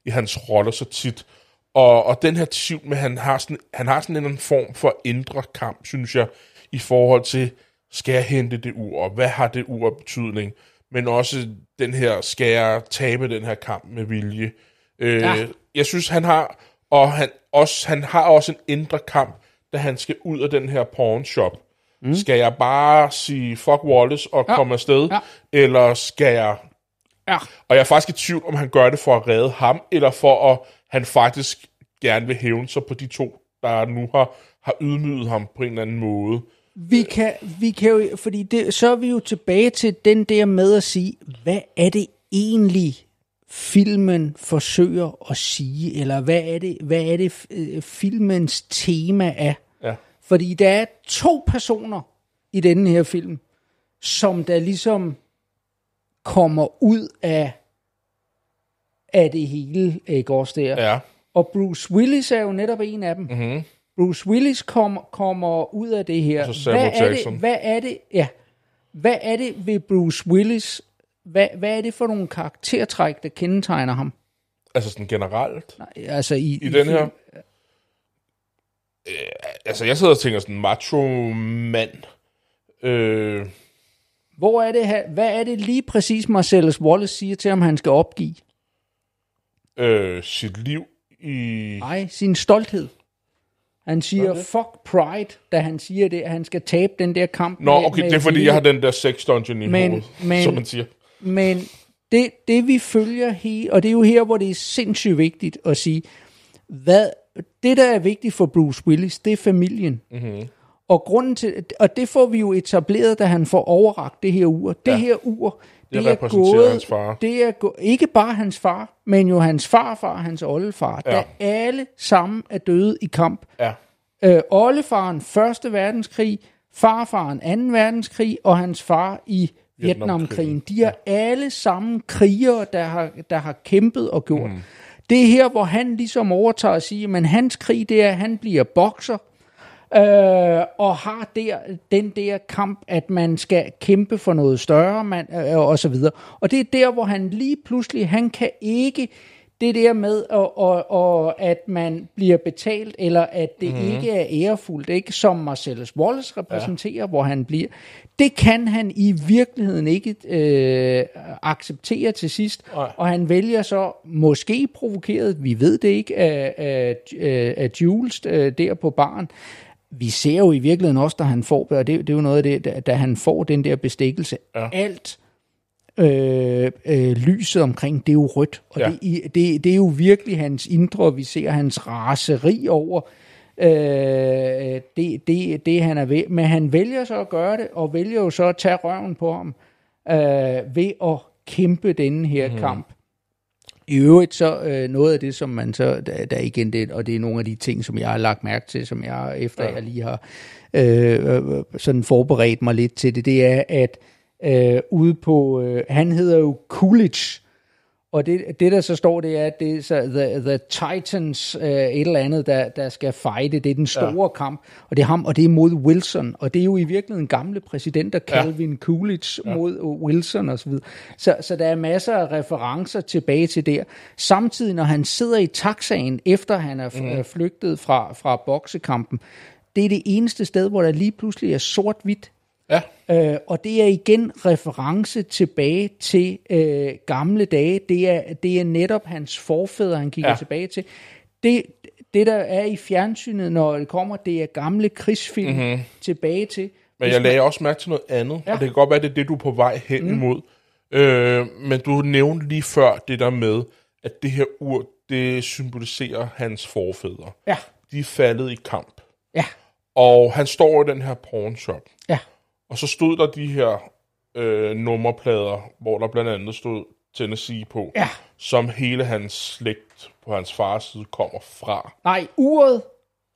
i hans roller så tit. Og, og den her tvivl med, han har sådan, han har sådan en eller anden form for indre kamp, synes jeg, i forhold til, skal jeg hente det ur, og hvad har det ur betydning? Men også den her, skal jeg tabe den her kamp med vilje? Øh, ja. Jeg synes, han har, og han, også, han har også en indre kamp, da han skal ud af den her porn shop. Mm. Skal jeg bare sige fuck Wallace og Ja. komme afsted, ja. eller skal jeg... Ja. Og jeg er faktisk i tvivl, om han gør det for at redde ham, eller for at han faktisk gerne vil hævne sig på de to, der nu har, har ydmyget ham på en eller anden måde. Vi kan, vi kan jo, fordi det, så er vi jo tilbage til den der med at sige, hvad er det egentlig, filmen forsøger at sige, eller hvad er det, hvad er det øh, filmens tema er? Ja. Fordi der er to personer i denne her film, som der ligesom kommer ud af, af det hele, ikke også der? Ja. Og Bruce Willis er jo netop en af dem. Mm-hmm. Bruce Willis kommer kommer ud af det her. Hvad er det, hvad er det, ja, hvad er det ved Bruce Willis, hvad, hvad er det for nogle karaktertræk, der kendetegner ham? Altså sådan generelt. Nej, altså i, I den her? Øh, altså, jeg sidder og tænker sådan, macho-mand. Øh, Hvor er det her, hvad er det lige præcis Marcellus Wallace siger til ham, han skal opgive? øh, sit liv i... Nej, sin stolthed. Han siger, fuck pride, da han siger det, at han skal tabe den der kamp. Nå, med- okay, med det er fordi, jeg har den der sex dungeon i Men- hovedet, men- som man siger. Men det, det vi følger her, og det er jo her, hvor det er sindssygt vigtigt at sige, hvad, det der er vigtigt for Bruce Willis, det er familien. Mm-hmm. Og grunden til, og det får vi jo etableret, da han får overragt det her ur. Det Ja. her ur, det, Det er gået, hans far. det er gå, ikke bare hans far, men jo hans farfar, hans oldefar, Ja. der alle sammen er døde i kamp. Ja. Øh, oldefaren Første Verdenskrig, farfaren 2. verdenskrig, og hans far i Vietnamkrigen. De er alle sammen krigere, der har, der har kæmpet og gjort. Mm. Det er her, hvor han ligesom overtager at sige, men hans krig, det er, at han bliver bokser, øh, og har der, den der kamp, at man skal kæmpe for noget større, man, øh, og så videre. Og det er der, hvor han lige pludselig, han kan ikke det der med, og, og, og at man bliver betalt, eller at det mm-hmm. ikke er ærefuldt, ikke som Marcellus Wallace repræsenterer, ja. hvor han bliver. Det kan han i virkeligheden ikke øh, acceptere til sidst, Nej. og han vælger så, måske provokeret, vi ved det ikke, af, af, af, af Jules øh, der på baren, vi ser jo i virkeligheden også, da han får, og det, det er jo noget af det, da, da han får den der bestikkelse, ja. alt øh, øh, lyset omkring, det er jo rødt. Og Ja. det, det, det er jo virkelig hans indre, vi ser hans raseri over, øh, det, det, det han er ved. Men han vælger så at gøre det, og vælger jo så at tage røven på ham, øh, ved at kæmpe denne her mm. kamp. I øvrigt så øh, noget af det, som man så, der, der igen det, og det er nogle af de ting, som jeg har lagt mærke til, som jeg efter ja. jeg lige har øh, øh, sådan forberedt mig lidt til det, det er, at øh, ude på, øh, han hedder jo Coolidge, og det, det der så står, det er, at det er så the, the Titans, øh, et eller andet, der, der skal fighte. Det er den store ja. kamp, og det er ham, og det er mod Wilson. Og det er jo i virkeligheden gamle præsidenter, Calvin ja. Coolidge ja. mod Wilson osv. Så, så, så der er masser af referencer tilbage til der. Samtidig, når han sidder i taxaen, efter han er mm. flygtet fra, fra boksekampen, det er det eneste sted, hvor der lige pludselig er sort-hvidt Ja. Øh, og det er igen reference tilbage til øh, gamle dage. Det er, det er netop hans forfædre, han kigger ja. tilbage til. Det, det, der er i fjernsynet, når det kommer, det er gamle krigsfilm mm-hmm. tilbage til. Men jeg lagde også mærke til noget andet, ja. og det kan godt være, det er det, du er på vej hen mm. imod. Øh, men du nævnte lige før det der med, at det her ur, det symboliserer hans forfædre. Ja. De er faldet i kamp. Ja. Og han står i den her pornshop. Ja. Og så stod der de her øh, nummerplader, hvor der blandt andet stod Tennessee på, Ja. som hele hans slægt på hans fars side kommer fra. Nej, uret,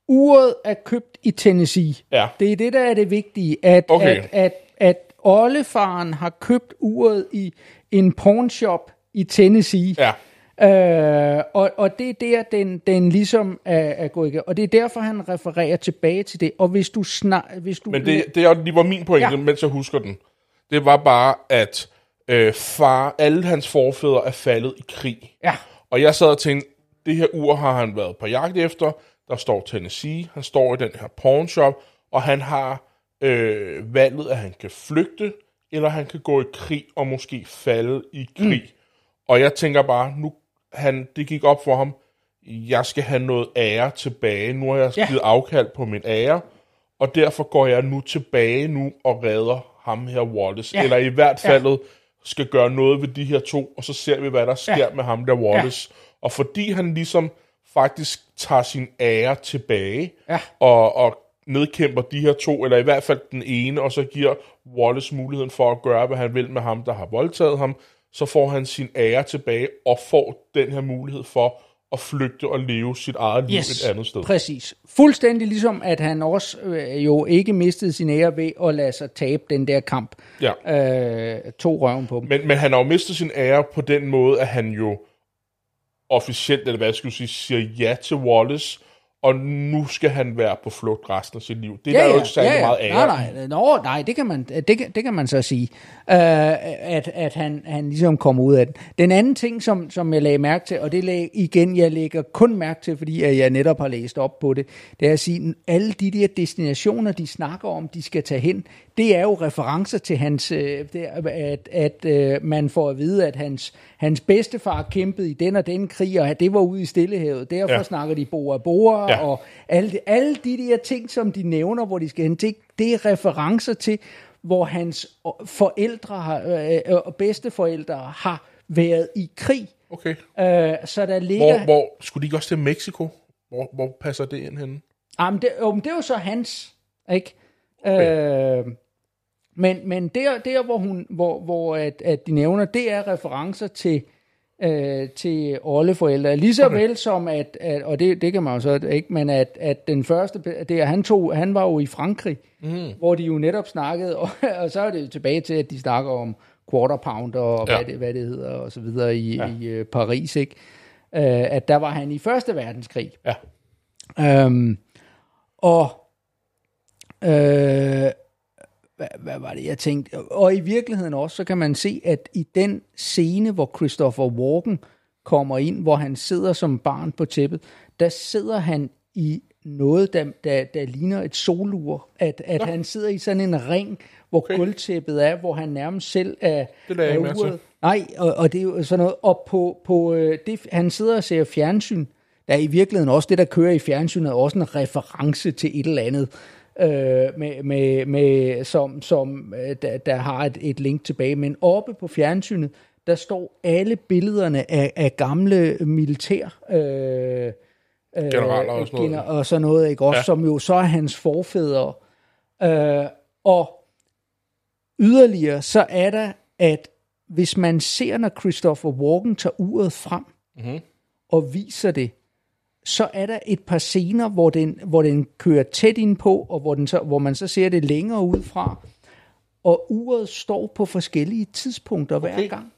uret er købt i Tennessee. Ja. Det er det, der er det vigtige, at, Okay. at, at, at oldefaren har købt uret i en pawnshop i Tennessee. Ja, Øh, og, og det er der, den, den ligesom er, er gået igennem. Og det er derfor, han refererer tilbage til det. Og hvis du snar, hvis du men det, det er lige var min pointe, ja. mens jeg husker den. Det var bare, at øh, far, alle hans forfædre er faldet i krig. Ja. Og jeg sad og tænkte, det her ur har han været på jagt efter. Der står Tennessee, han står i den her pawnshop, og han har øh, valget, at han kan flygte, eller han kan gå i krig og måske falde i krig. Mm. Og jeg tænker bare, nu han, det gik op for ham, jeg skal have noget ære tilbage. Nu har jeg Ja. givet afkald på min ære, og derfor går jeg nu tilbage nu og redder ham her Wallace. Ja. Eller i hvert fald skal gøre noget ved de her to, og så ser vi, hvad der sker Ja. med ham der Wallace. Og fordi han ligesom faktisk tager sin ære tilbage, Ja. og, og nedkæmper de her to, eller i hvert fald den ene, og så giver Wallace muligheden for at gøre, hvad han vil med ham, der har voldtaget ham, så får han sin ære tilbage, og får den her mulighed for at flygte og leve sit eget liv et andet sted. Præcis. Fuldstændig ligesom, at han også øh, jo ikke mistede sin ære ved at lade sig tabe den der kamp. Ja. Øh, to røven på dem. Men, men han har jo mistet sin ære på den måde, at han jo officielt, eller hvad jeg skulle sige, siger ja til Wallace, og nu skal han være på flugt resten af sit liv. Det er der jo ikke særlig meget ære. Nej, nej, Nå, nej det, kan man, det, kan, det kan man så sige, uh, at, at han, han ligesom kommer ud af den. Den anden ting, som, som jeg lagde mærke til, og det lag, igen, jeg lægger kun mærke til, fordi at jeg netop har læst op på det, det er at sige, at alle de der destinationer, de snakker om, de skal tage hen, det er jo referencer til hans, øh, er, at, at øh, man får at vide, at hans, hans bedstefar kæmpede i den og den krig, og at det var ude i Stillehavet. Derfor ja. Snakker de Bora Bora, Ja. og alle, alle de der ting, som de nævner, hvor de skal hen, det, det er referencer til, hvor hans øh, forældre har, øh, og bedsteforældre har været i krig. Okay. Øh, så der ligger... Hvor, hvor, skulle de ikke også til Mexico? Hvor, hvor passer det ind henne? Jamen, det, jo, men det er jo så hans, ikke? Okay. Øh, men, men der, der hvor, hun, hvor, hvor at, at de nævner, det er referencer til, øh, til oldeforældre. Lige så vel som, at, at og det, det kan man jo så ikke, men at, at den første, det, er, han, tog, han var jo i Frankrig, mm. hvor de jo netop snakkede, og, (laughs) og så er det jo tilbage til, at de snakker om quarter pounder, og Ja. hvad, det, hvad det hedder, og så videre i, ja. i uh, Paris, ikke? Uh, at der var han i Første Verdenskrig. Ja. Øhm, og øh, hvad, hvad var det, jeg tænkte? Og i virkeligheden også, så kan man se, at i den scene, hvor Christopher Walken kommer ind, hvor han sidder som barn på tæppet, der sidder han i noget, der, der, der ligner et solur. At, at ja. han sidder i sådan en ring, hvor okay. Gulvtæppet er, hvor han nærmest selv er, Det er uret. Nej, og, og det er jo sådan noget. Og på, på øh, det, han sidder og ser fjernsyn. Der er i virkeligheden også det, der kører i fjernsynet, er også en reference til et eller andet, øh, med, med, med, som, som øh, der, der har et, et link tilbage. Men oppe på fjernsynet, der står alle billederne af, af gamle militær... Øh, øh, Generaler og sådan noget. og sådan noget, ikke? Også. Ja. som jo så er hans forfædre. Øh, og yderligere, så er der, at hvis man ser, når Christopher Walken tager uret frem, mm-hmm. og viser det, så er der et par scener, hvor den, hvor den kører tæt ind på, og hvor, den så, hvor man så ser det længere ud fra, og uret står på forskellige tidspunkter hver Okay. gang.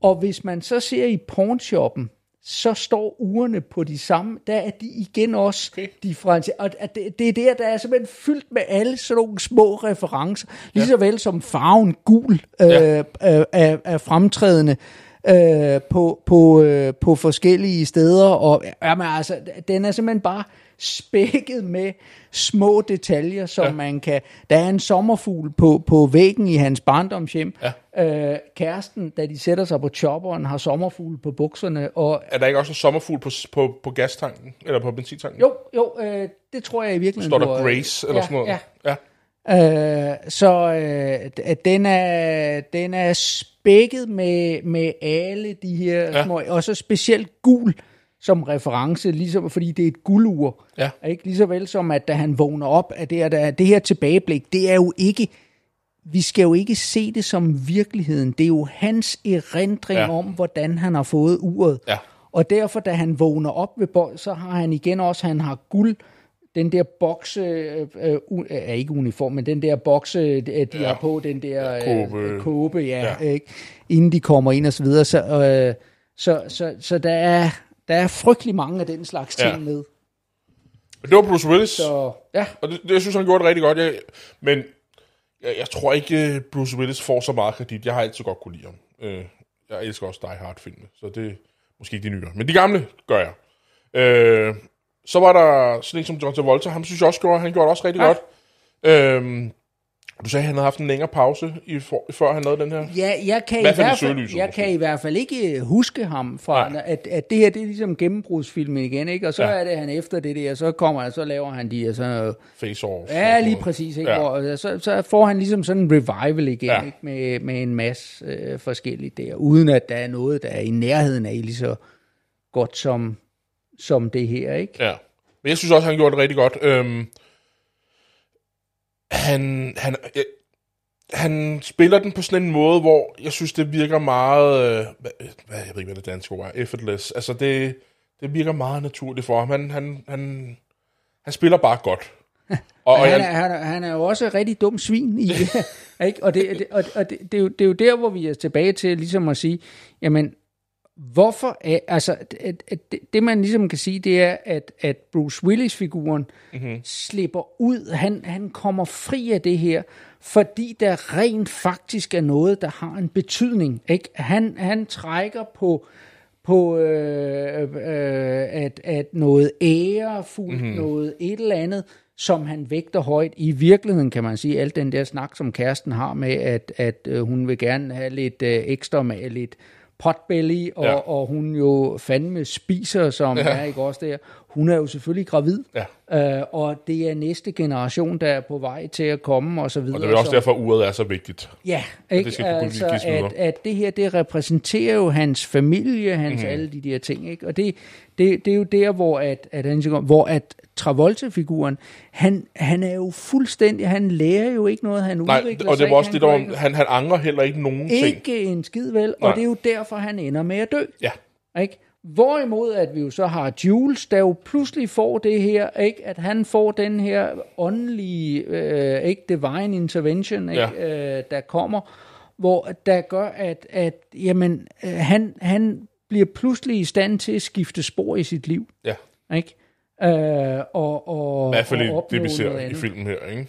Og hvis man så ser i pornshoppen, så står ugerne på de samme, der er de igen også Okay. differentieret. Og det, det er der, der er simpelthen fyldt med alle sådan nogle små referencer, lige så vel som farven gul øh, Ja. øh, er, er fremtrædende øh, på, på, øh, på forskellige steder. Og jamen, altså, den er simpelthen bare spækket med små detaljer, som Ja. man kan... Der er en sommerfugl på, på væggen i hans barndomshjem. Ja. Øh, kæresten, da de sætter sig på chopperen, har sommerfugl på bukserne. Og Er der ikke også en sommerfugl på, på, på gastanken? Eller på benzintanken? jo, jo, øh, det tror jeg i virkeligheden. Står der Grace eller ja, sådan noget? Ja, ja. Øh, så øh, den, er, den er spækket med, med alle de her Ja. små, og så specielt gul som reference, ligesom, fordi det er et guldur. Ja. Ikke? Lige så vel som, at da han vågner op, at det, er, der, det her tilbageblik, det er jo ikke, vi skal jo ikke se det som virkeligheden. Det er jo hans erindring ja. om, hvordan han har fået uret. Ja. Og derfor, da han vågner op ved bold, så har han igen også, han har guld, den der bokse, øh, øh, u- er ikke uniform, men den der bokse, øh, de Ja. har på, den der øh, kåbe. kåbe ja, Ja. Ikke? inden de kommer ind og så videre. Så, øh, så, så, så der, er, der er frygtelig mange af den slags ting Ja. med. Det var Bruce Willis, Så ja, og det, det, jeg synes, han gjorde det rigtig godt. Jeg, men jeg, jeg tror ikke, øh, Bruce Willis får så meget kredit. Jeg har altid godt kunne lide ham. Øh, jeg elsker også Die Hard-filmene, så det er måske ikke de nye. Men de gamle gør jeg. Øh, så var der sådan en som John Travolta. Ham synes jeg også gjorde, han gjorde det også rigtig Ja. godt. Øh, du sagde, at han havde haft en længere pause, i for, før han lavede den her. ja jeg kan, i hvert fald i hvert fald, søgelyset, jeg måske. kan i hvert fald ikke huske ham fra, Nej. at, at det her det er ligesom gennembrudsfilmen igen, ikke? og så Ja. er det han efter det der, så kommer han, så laver han de her sådan Face-off. Ja, lige præcis. Ikke? Ja. Hvor, så, så får han ligesom sådan en revival igen, ja. ikke? Med, med en masse øh, forskelligt der, uden at der er noget, der er i nærheden af lige så godt som, som det her. ikke? Ja. Men jeg synes også, han gjorde det rigtig godt. Øhm, han, han, øh, han spiller den på sådan en måde, hvor jeg synes, det virker meget... Øh, hvad, hvad, jeg ved ikke, hvad det danske ord er. Effortless. Altså, det, det virker meget naturligt for ham. Han, han, han, han spiller bare godt. (laughs) Og, og han, er, jeg, han, er, han er jo også et rigtig dum svin i (laughs) ikke? Og, det, det, og, og det, det, er jo, det er jo der, hvor vi er tilbage til ligesom at sige, jamen, hvorfor er, altså, at, at det, det man ligesom kan sige, det er, at, at Bruce Willis-figuren mm-hmm. slipper ud, han, han kommer fri af det her, fordi der rent faktisk er noget, der har en betydning. Ikke? Han, han trækker på på øh, øh, at, at noget ærefuldt, mm-hmm. noget et eller andet, som han vægter højt. I virkeligheden kan man sige, alt den der snak, som kæresten har med, at, at øh, hun vil gerne have lidt øh, ekstra med lidt potbelly, og, Ja. og hun jo fandme spiser, som Ja. er ikke også der. Hun er jo selvfølgelig gravid, Ja. øh, og det er næste generation, der er på vej til at komme, og så videre. og det er også som- derfor, uret er så vigtigt. Ja, ikke? det skal altså, at, at det her, det repræsenterer jo hans familie, hans mm. alle de der ting, ikke? Og det, det, det er jo der, hvor at, at, hvor at Travolta-figuren, han, han er jo fuldstændig, han lærer jo ikke noget, han Nej, udvikler og det var også ikke, det, han der han, han angrer heller ikke nogen ting. ikke en skid vel, Nej. og det er jo derfor, han ender med at dø. Ja, Ikke? Hvorimod at vi jo så har Jules, der jo pludselig får det her, ikke? at han får den her åndelige, øh, ikke divine intervention, ikke? Øh, der kommer, hvor der gør, at, at jamen, øh, han, han bliver pludselig i stand til at skifte spor i sit liv. ja. Ikke? Øh, og, og, I hvert fald og det, vi ser i filmen her, ikke?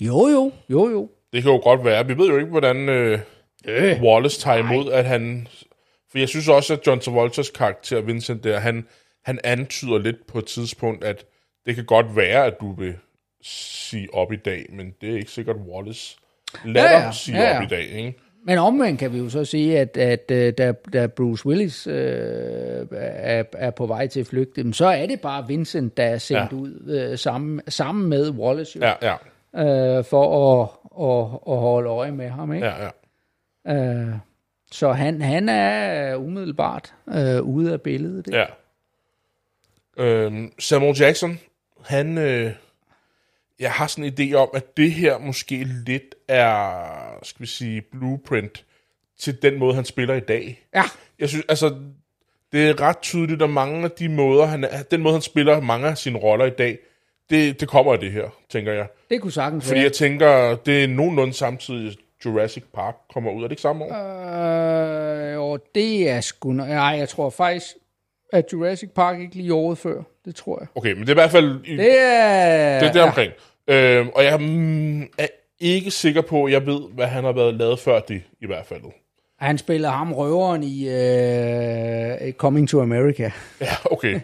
Jo, jo, jo, jo. Det kan jo godt være. Vi ved jo ikke, hvordan øh, øh, Wallace tager imod, at han... For jeg synes også, at John Travoltas karakter, Vincent der, han, han antyder lidt på et tidspunkt, at det kan godt være, at du vil sige op i dag, men det er ikke sikkert, Wallace lader ja, ja. sige Ja, ja. op i dag, ikke? Men omvendt kan vi jo så sige, at, at øh, da, da Bruce Willis øh, er, er på vej til at flygte, så er det bare Vincent, der er sendt Ja. ud øh, sammen, sammen med Wallace jo, Ja, ja, øh, for at, at, at holde øje med ham. Ikke? ja, ja. Øh, så han, han er umiddelbart øh, ude af billedet. Ikke? ja. Øhm, Samuel Jackson, han... Øh, jeg har sådan en idé om, at det her måske lidt er, skal vi sige, blueprint til den måde, han spiller i dag. Ja, Jeg synes, altså, det er ret tydeligt, at mange af de måder, han den måde, han spiller mange af sine roller i dag, det, det kommer af det her, tænker jeg. Det kunne sagtens Fordi være. jeg tænker, det er nogenlunde samtidig, Jurassic Park kommer ud. Er det ikke samme år? Øh, og det er sgu... Nej, jeg tror faktisk, at Jurassic Park ikke lige året før. Det tror jeg. Okay, men det er i hvert fald i, Det er... det er der omkring. Øhm, og jeg mm, er ikke sikker på, at jeg ved, hvad han har været lavet før det, i hvert fald. Ja, han spiller ham røveren i uh, Coming to America. Ja, okay.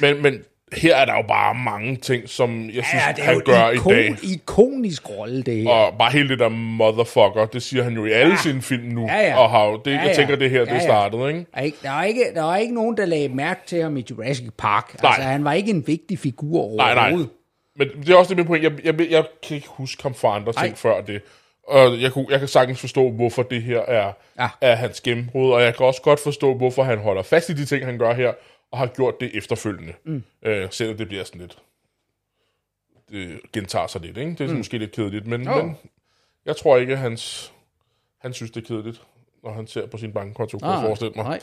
men, men her er der jo bare mange ting, som jeg synes, Ja, det er han gør en i ikon, dag. ikonisk rolle, det her. Og bare hele det der motherfucker, det siger han jo i alle ja. sine film nu. Ja, ja. Og har, jo- det, Ja, jeg ja. tænker, det her, det Ja, ja. startede, ikke? Der er, ikke, der, er ikke, der er ikke nogen, der lagde mærke til ham i Jurassic Park. Nej. Altså, han var ikke en vigtig figur Nej, nej. overhovedet. Men det er også det med point. Jeg, jeg, jeg kan ikke huske ham fra andre ting Nej. før det. Og jeg, kunne, jeg kan sagtens forstå, hvorfor det her er, Ja. er hans gennembrud, og jeg kan også godt forstå, hvorfor han holder fast i de ting, han gør her, og har gjort det efterfølgende. Mm. Øh, selvom det bliver sådan lidt... Det gentager sig lidt, ikke? Det er mm. måske lidt kedeligt, men, men jeg tror ikke, hans, han synes, det er kedeligt, når han ser på sin bankkonto, kunne jeg forestille mig. Nej.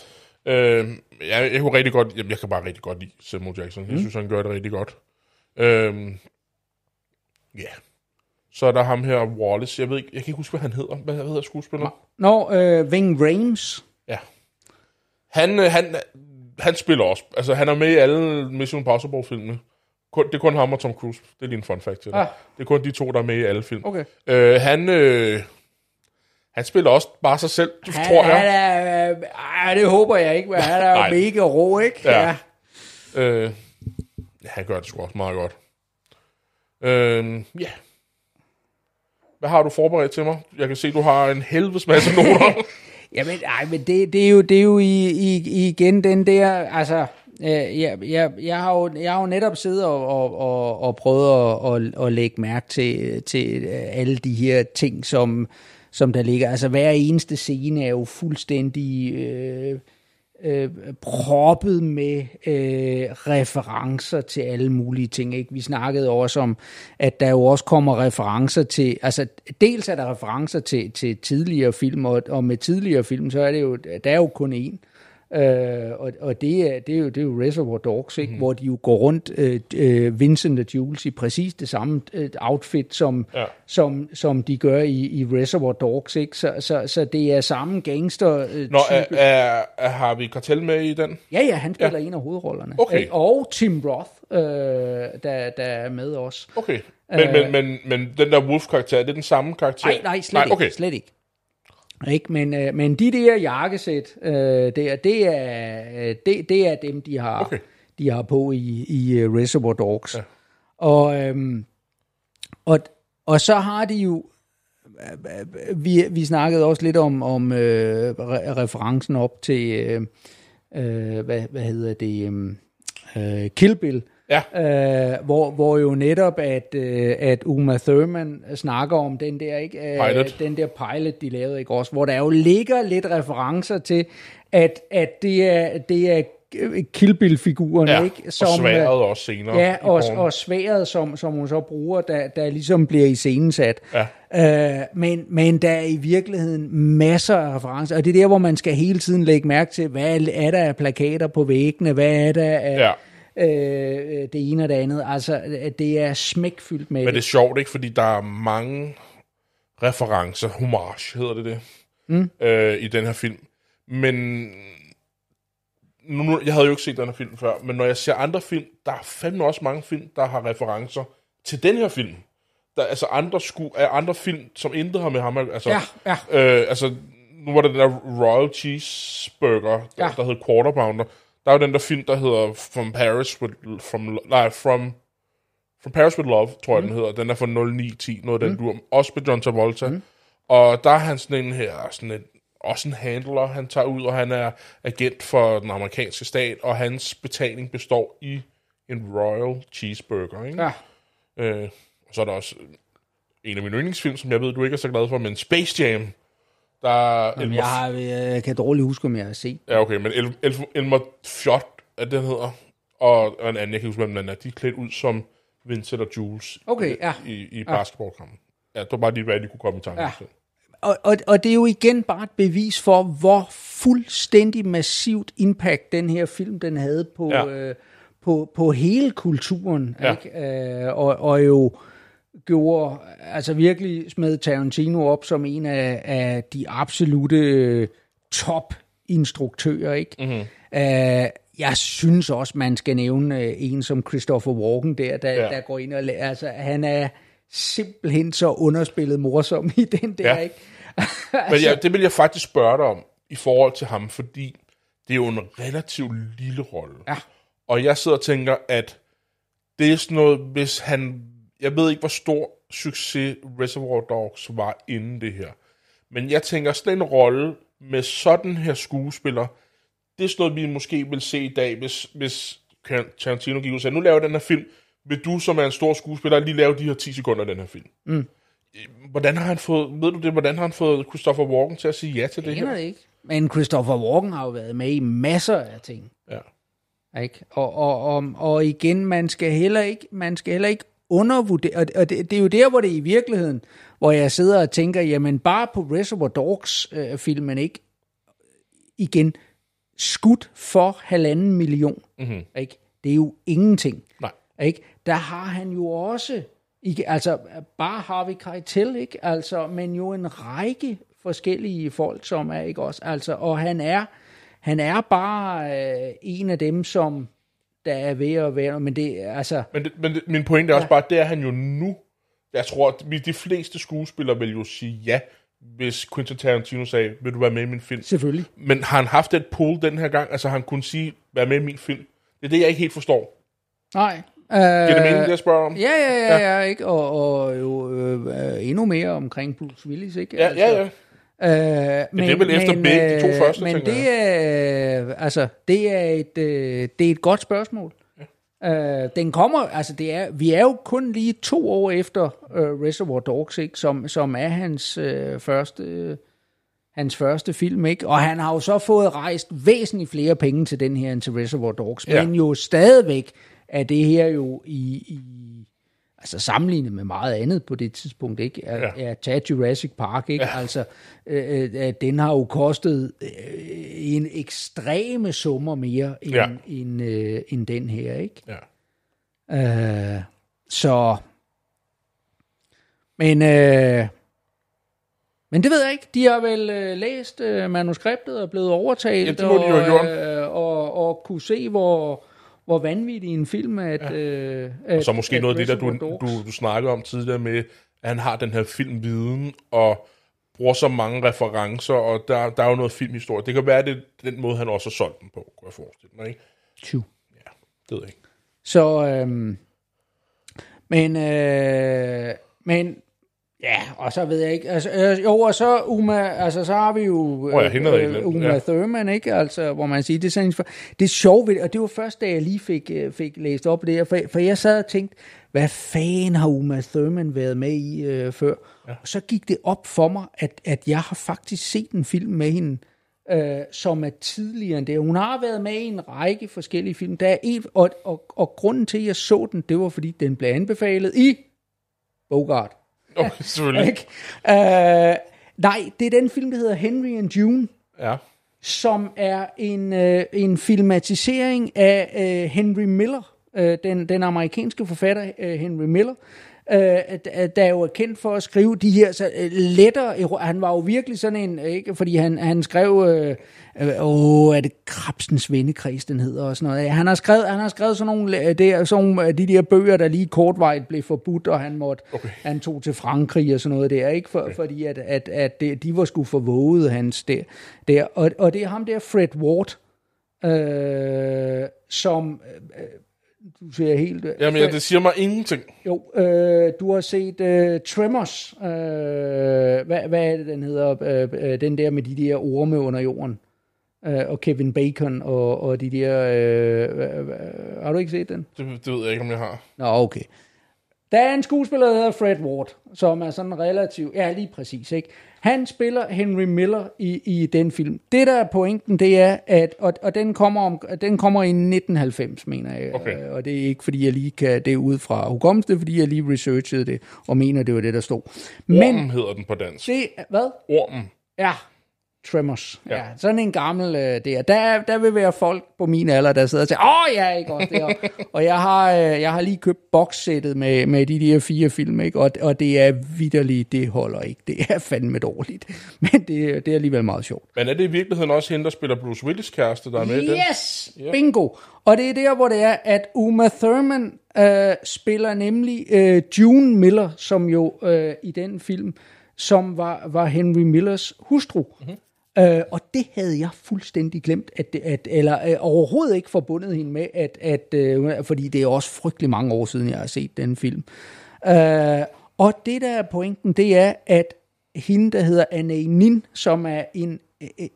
Øh, jeg, jeg kunne rigtig godt, jamen, jeg kan bare rigtig godt lide Samuel Jackson. Jeg synes, han gør det rigtig godt. Øh, ja. Så er der ham her, Wallace. Jeg ved ikke, jeg kan ikke huske, hvad han hedder. Hvad hedder skuespiller? Nå, øh, Ving Rhames. Ja. Han, øh, han, han spiller også. Altså, han er med i alle Mission Impossible-filmene. Kun, det er kun ham og Tom Cruise. Det er lige en fun fact til dig. Ah. Det er kun de to, der er med i alle film. Okay. Øh, han, øh, han spiller også bare sig selv, Han, tror jeg. Han er, øh, ej, det håber jeg ikke, men han er jo mega rå, ikke? Ja. Øh, ja, han gør det sgu også meget godt. Øh, ja. Hvad har du forberedt til mig? Jeg kan se, du har en helvedes masse noter. (laughs) Jamen, ej, men det, det, er jo, det er jo i, i, igen den der, altså, øh, jeg, jeg, jeg, har jo, jeg har jo netop siddet og, og, og, og prøvet at, at, at lægge mærke til, til øh, alle de her ting, som, som der ligger. Altså, hver eneste scene er jo fuldstændig... Øh, øh, proppet med øh, referencer til alle mulige ting. Ikke? Vi snakkede også om, at der jo også kommer referencer til, altså dels er der referencer til, til tidligere film, og, og med tidligere film, så er det jo, der er jo kun én. Øh, og og det, er, det, er jo, det er jo Reservoir Dogs, ikke? Mm. hvor de jo går rundt, øh, øh, Vincent og Jules, i præcis det samme øh, outfit, som, Ja. som, som de gør i, i Reservoir Dogs. Ikke? Så, så, så det er samme gangster øh, Nå, er, er, er Harvey Keitel med i den? Ja, ja, han spiller ja. en af hovedrollerne. Okay. Ikke? Og Tim Roth, øh, der, der er med os. Okay. Men, men, men, men den der Wolf-karakter, er det den samme karakter? Nej, nej, slet nej, ikke. okay. Slet ikke. Ikke? Men, øh, men de der jakkesæt, øh, det, er, øh, det, det er dem, de har, Okay. de har på i, i uh, Reservoir Dogs. Ja. Og, øhm, og, og så har de jo, øh, vi, vi snakkede også lidt om, om øh, re- referencen op til, øh, øh, hvad, hvad hedder det, øh, Kill Bill, Ja. øh, hvor, hvor jo netop, at, øh, at Uma Thurman snakker om den der, ikke? Øh, Pilot. den der pilot, de lavede, ikke også? Hvor der jo ligger lidt referencer til, at, at det er, det er Kill Bill-figuren, Ja, ikke? og sværet også senere. Ja, og, og sværet, som, som hun så bruger, der, der ligesom bliver iscenesat. Ja. Øh, men, men der er i virkeligheden masser af referencer, og det er der, hvor man skal hele tiden lægge mærke til, hvad er der af plakater på væggene, hvad er der af Ja. Øh, det ene og det andet. Altså, at det er smækfyldt med Men det er sjovt, ikke? Fordi der er mange referencer, homage hedder det det, mm. øh, i den her film. Men nu, nu, jeg havde jo ikke set den her film før, men når jeg ser andre film, der er fandme også mange film, der har referencer til den her film. Der er altså andre, sku, andre film, som intet har med ham. Altså, Ja, ja. Øh, altså, nu var det den der Royal Cheeseburger, der, Ja. der hed Quarter Pounder. Der er jo den der film, der hedder From Paris with, from, nej, From, From Paris with Love, tror jeg, mm. den hedder. Den er fra 0910, noget af den dur. Også med John Travolta. Mm. Og der er han sådan en her, sådan en, også en handler, han tager ud, og han er agent for den amerikanske stat, og hans betaling består i en Royal Cheeseburger, ikke? Ja. Øh, og så er der også en af mine yndlingsfilm, som jeg ved, du ikke er så glad for, men Space Jam. Der er Jamen, Elmer, jeg, har, jeg kan dårligt huske, om jeg har set. ja, okay, men El, El, Elmer Fjot, er det, den hedder, og, en anden, jeg kan ikke huske, hvem den er, de er klædt ud som Vincent og Jules Okay, ja. i, i basketballkampen. Ja, det var bare lige, hvad de kunne komme i tanke Ja. og, og, og det er jo igen bare et bevis for, hvor fuldstændig massivt impact den her film, den havde på, Ja. øh, på, på hele kulturen. Ja. Ikke? Øh, og, og jo gjorde, altså virkelig smed Tarantino op som en af, af de absolute øh, top instruktører, ikke? Mm-hmm. Uh, jeg synes også, man skal nævne uh, en som Christopher Walken der, der, Ja. der går ind og... Altså, han er simpelthen så underspillet morsom i den der, Ja. ikke? (laughs) Men ja, det vil jeg faktisk spørge dig om i forhold til ham, fordi det er jo en relativt lille rolle. Ja. Og jeg sidder og tænker, at det er sådan noget, hvis han... Jeg ved ikke, hvor stor succes Reservoir Dogs var inden det her. Men jeg tænker, sådan en rolle med sådan her skuespiller, det er sådan noget, vi måske vil se i dag, hvis, hvis Tarantino gik ud og sagde, nu laver jeg den her film, vil du, som er en stor skuespiller, lige lave de her 10 sekunder af den her film? Mm. Hvordan har han fået, ved du det, hvordan har han fået Christopher Walken til at sige ja til det Jeg her? aner det ikke. Men Christopher Walken har jo været med i masser af ting. Ja. Ikke? Og, og, og, og igen, man skal heller ikke, man skal heller ikke undervurdere, og, det, det er jo der, hvor det i virkeligheden, hvor jeg sidder og tænker, jamen bare på Reservoir Dogs-filmen, ikke? Igen, skudt for halvanden million, mm-hmm. ikke? Det er jo ingenting. Nej. Ikke? Der har han jo også, ikke, altså bare Harvey Keitel, ikke? Altså, men jo en række forskellige folk, som er, ikke også? Altså, og han er, han er bare øh, en af dem, som der er ved at være, men det er altså, Men, det, men det, min pointe er også bare, det er han jo nu. Jeg tror, at de fleste skuespillere vil jo sige ja, hvis Quentin Tarantino sagde, vil du være med i min film? selvfølgelig. Men har han haft et pull den her gang? Altså, han kunne sige, vær med i min film? Det er det, jeg ikke helt forstår. Nej. Giver det Øh, mening, det jeg spørger om? Ja, ja, ja, ja, ja ikke? Og, og jo øh, øh, endnu mere omkring Bruce Willis, ikke? Ja, ja, ja. Øh, men, det er vel efter begge de to øh, første, Men det er, altså, det er et, øh, det er et godt spørgsmål. Ja. Øh, den kommer, altså det er, vi er jo kun lige to år efter øh, Reservoir Dogs, ikke? Som, som er hans øh, første, øh, hans første film, ikke? Og han har jo så fået rejst væsentligt flere penge til den her end til Reservoir Dogs, Ja. men jo stadigvæk er det her jo i, i altså sammenlignet med meget andet på det tidspunkt, ikke? Er, Ja. er tage Jurassic Park, ikke? Ja. Altså, øh, øh, den har jo kostet øh, en ekstreme summer mere end, Ja. end, øh, end den her, ikke? ja. Øh, så, men, øh, men det ved jeg ikke. De har vel øh, læst øh, manuskriptet og blevet overtalt, Ja, det må de jo og, øh, og, og kunne se, hvor, hvor vanvittig en film, at... Ja. Øh, Og så måske noget af det, der du, du, du snakkede om tidligere med, at han har den her filmviden, og bruger så mange referencer, og der, der er jo noget filmhistorie. Det kan være, det er den måde, han også har solgt den på, kunne jeg forestille mig, ikke? 20. Det ved jeg ikke. Så, øhm, men, øh, men, ja, og så ved jeg ikke, altså, øh, jo, og så Uma, altså, så har vi jo hende havde jeg glemt, Uma ja. Thurman, ikke, altså, hvor man siger, det er sådan, det er sjovt og det var først, da jeg lige fik, øh, fik læst op det her, for, for jeg sad og tænkte, hvad fanden har Uma Thurman været med i øh, før? Ja. Og så gik det op for mig, at, at jeg har faktisk set en film med hende, øh, som er tidligere end det. Hun har været med i en række forskellige film. Der er en, og, og, og grunden til, at jeg så den, det var, fordi den blev anbefalet i Bogart. (laughs) Okay, selvfølgelig. Ikke? Øh, nej, det er den film, der hedder Henry and June, Ja. som er en, øh, en filmatisering af øh, Henry Miller, øh, den, den amerikanske forfatter øh, Henry Miller, øh, der jo er kendt for at skrive de her så, øh, lettere, han var jo virkelig sådan en, ikke, fordi han, han skrev, øh, øh, åh, er det Krabsens vennekreds, den hedder og sådan noget. Han har skrevet, han har skrevet sådan nogle, øh, der, sådan nogle af de der bøger, der lige kortvejt blev forbudt, og han måtte, Okay. han tog til Frankrig og sådan noget der, ikke? For, okay. fordi at, at, at det, de var sgu forvåget hans der. der. Og, og det er ham der, Fred Ward, øh, som, øh, du ser helt... Jamen, ja, det siger mig ingenting. Jo, øh, du har set øh, Tremors. Øh, hvad, hvad er det, den hedder? Øh, øh, den der med de der orme under jorden. Øh, og Kevin Bacon og, og de der... Øh, øh, øh, har du ikke set den? Det, det ved jeg ikke, om jeg har. Nå, okay. Der er en skuespiller, der hedder Fred Ward, som er sådan relativt, ja lige præcis, ikke? Han spiller Henry Miller i, i den film. Det der er pointen, det er, at, og, og den, kommer om, den kommer i 1990, mener jeg. Okay. Øh, Og det er ikke, fordi jeg lige kan det ud fra hukommelse, det er, fordi jeg lige researchede det, og mener, det var det, der stod. Men Ormen hedder den på dansk. det, hvad? Ormen. Ja, Tremors. Ja. Ja. sådan en gammel øh, der. der. Der vil være folk på min alder, der sidder og siger, åh ja, ikke også det. Og, (laughs) og jeg har, øh, jeg har lige købt boxsættet med, med de der fire film, ikke? Og, og det er vidderligt, det holder ikke. Det er fandme dårligt. (laughs) Men det, det er alligevel meget sjovt. Men er det i virkeligheden også hende, der spiller Bruce Willis kæreste, der er med i den? Yes! Bingo! Og det er der, hvor det er, at Uma Thurman øh, spiller nemlig øh, June Miller, som jo øh, i den film, som var, var Henry Millers hustru. Mm-hmm. Øh, og det havde jeg fuldstændig glemt, at, at, eller øh, overhovedet ikke forbundet hende med, at, at, øh, fordi det er også frygtelig mange år siden, jeg har set den film. Øh, og det der er pointen, det er, at hende, der hedder Anne Nin, som er en,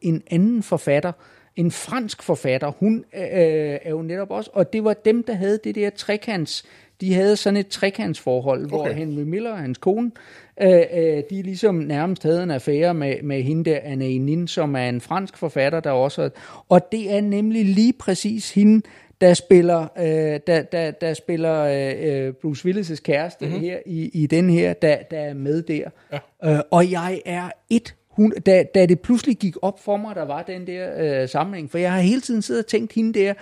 en anden forfatter, en fransk forfatter, hun øh, er jo netop også, og det var dem, der havde det der trekants, de havde sådan et trekantsforhold, okay. hvor. Henry Miller og hans kone, øh, øh, de ligesom nærmest havde en affære med, med hende der, Anne Nin, som er en fransk forfatter, der også og det er nemlig lige præcis hende, der spiller, øh, der, der, der spiller øh, øh, Bruce Willis' kæreste mm-hmm. her i, i den her, der, der er med der. Ja. Øh, og jeg er et hun, da, da det pludselig gik op for mig, der var den der øh, sammenhæng, for jeg har hele tiden siddet og tænkt hende der,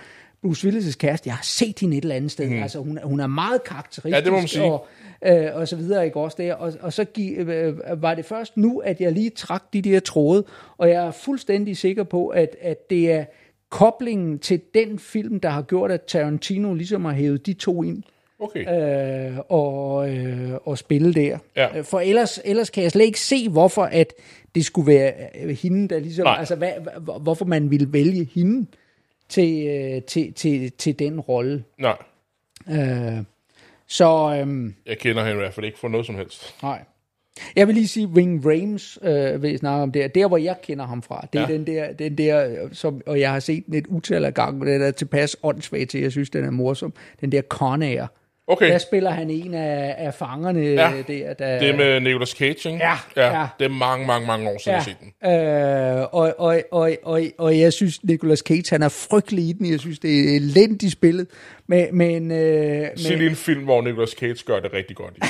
Bruce Willis' kæreste, jeg har set hende et eller andet sted, mm. altså hun, er- hun er meget karakteristisk, Ja, det må man sige. og, øh, og så videre, ikke? Også der, og, og så gi, øh, var det først nu, at jeg lige trak de der tråde, og jeg er fuldstændig sikker på, at, at det er koblingen til den film, der har gjort, at Tarantino ligesom har hævet de to ind, Okay. øh, og, øh, og spille der. Ja. For ellers, ellers kan jeg slet ikke se, hvorfor at det skulle være øh, hende, der ligesom... Nej. Altså, hvad, hva- hvorfor man ville vælge hende til, øh, til, til, til den rolle. Nej, Øh, så... Øh, jeg kender hende i hvert fald ikke for noget som helst. Nej. Jeg vil lige sige, Wing Rames øh, vil jeg snakke om der. Der, hvor jeg kender ham fra, det er Ja. den der, den der øh, som, og jeg har set den et utal af gange, den er tilpas åndssvagt til, jeg synes, den er morsom. Den der Con Air. Okay, Der spiller han en af, af fangerne Ja. ja. der. der det er med Nicolas Cage, ikke? Ja, ja. ja. Det er mange, mange, mange år siden, jeg har set den. Øh, og, og, og, og, og jeg synes, Nicolas Cage, han er frygtelig i den. Jeg synes, det er elendigt spillet. Men, men, øh, Se lige en film, hvor Nicolas Cage gør det rigtig godt i.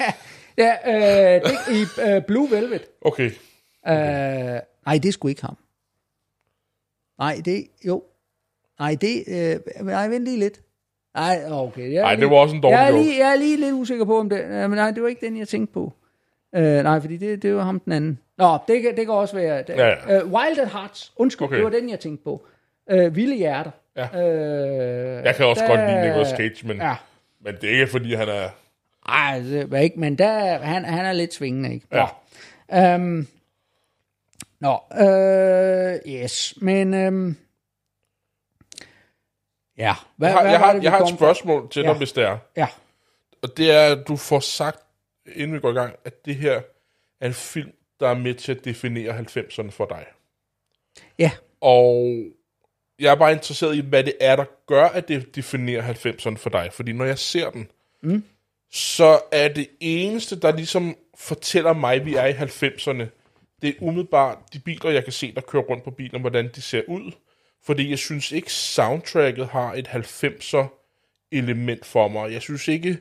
(laughs) ja, øh, det, i øh, Blue Velvet. Okay, Øh, nej, det skulle ikke ham. Nej, det, jo. Nej, det, øh, nej, vent lige lidt. Nej, okay. Jeg Ej, det var også en dårlig jeg er, joke. lige, jeg er lige lidt usikker på, om det, øh, men nej, det var ikke den, jeg tænkte på. Øh, nej, fordi det, det var ham den anden. Nå, det kan, det kan også være. Det, Ja, ja. Øh, Wild at Hearts, undskyld, Okay. okay. det var den, jeg tænkte på. Øh, Vilde Hjerter. Ja. Øh, jeg kan også godt lide Nicolas Cage, men, Ja. men det er ikke, fordi han er... Ej, det var ikke, men der, han, han er lidt svingende, ikke? Ja. Nå, øhm, nå øh, yes, men øhm, ja, hvad, Jeg har, hvad jeg har, det, jeg har et spørgsmål til dig, Ja. hvis det er. Ja, Og det er, at du får sagt, inden vi går i gang, at det her er en film, der er med til at definere 90'erne for dig. ja, Og jeg er bare interesseret i, hvad det er, der gør, at det definerer 90'erne for dig. Fordi når jeg ser den, mm. så er det eneste, der ligesom fortæller mig, at vi er i 90'erne, det er umiddelbart de biler, jeg kan se, der kører rundt på bilen, hvordan de ser ud. Fordi jeg synes ikke, soundtracket har et 90'er element for mig. Jeg synes ikke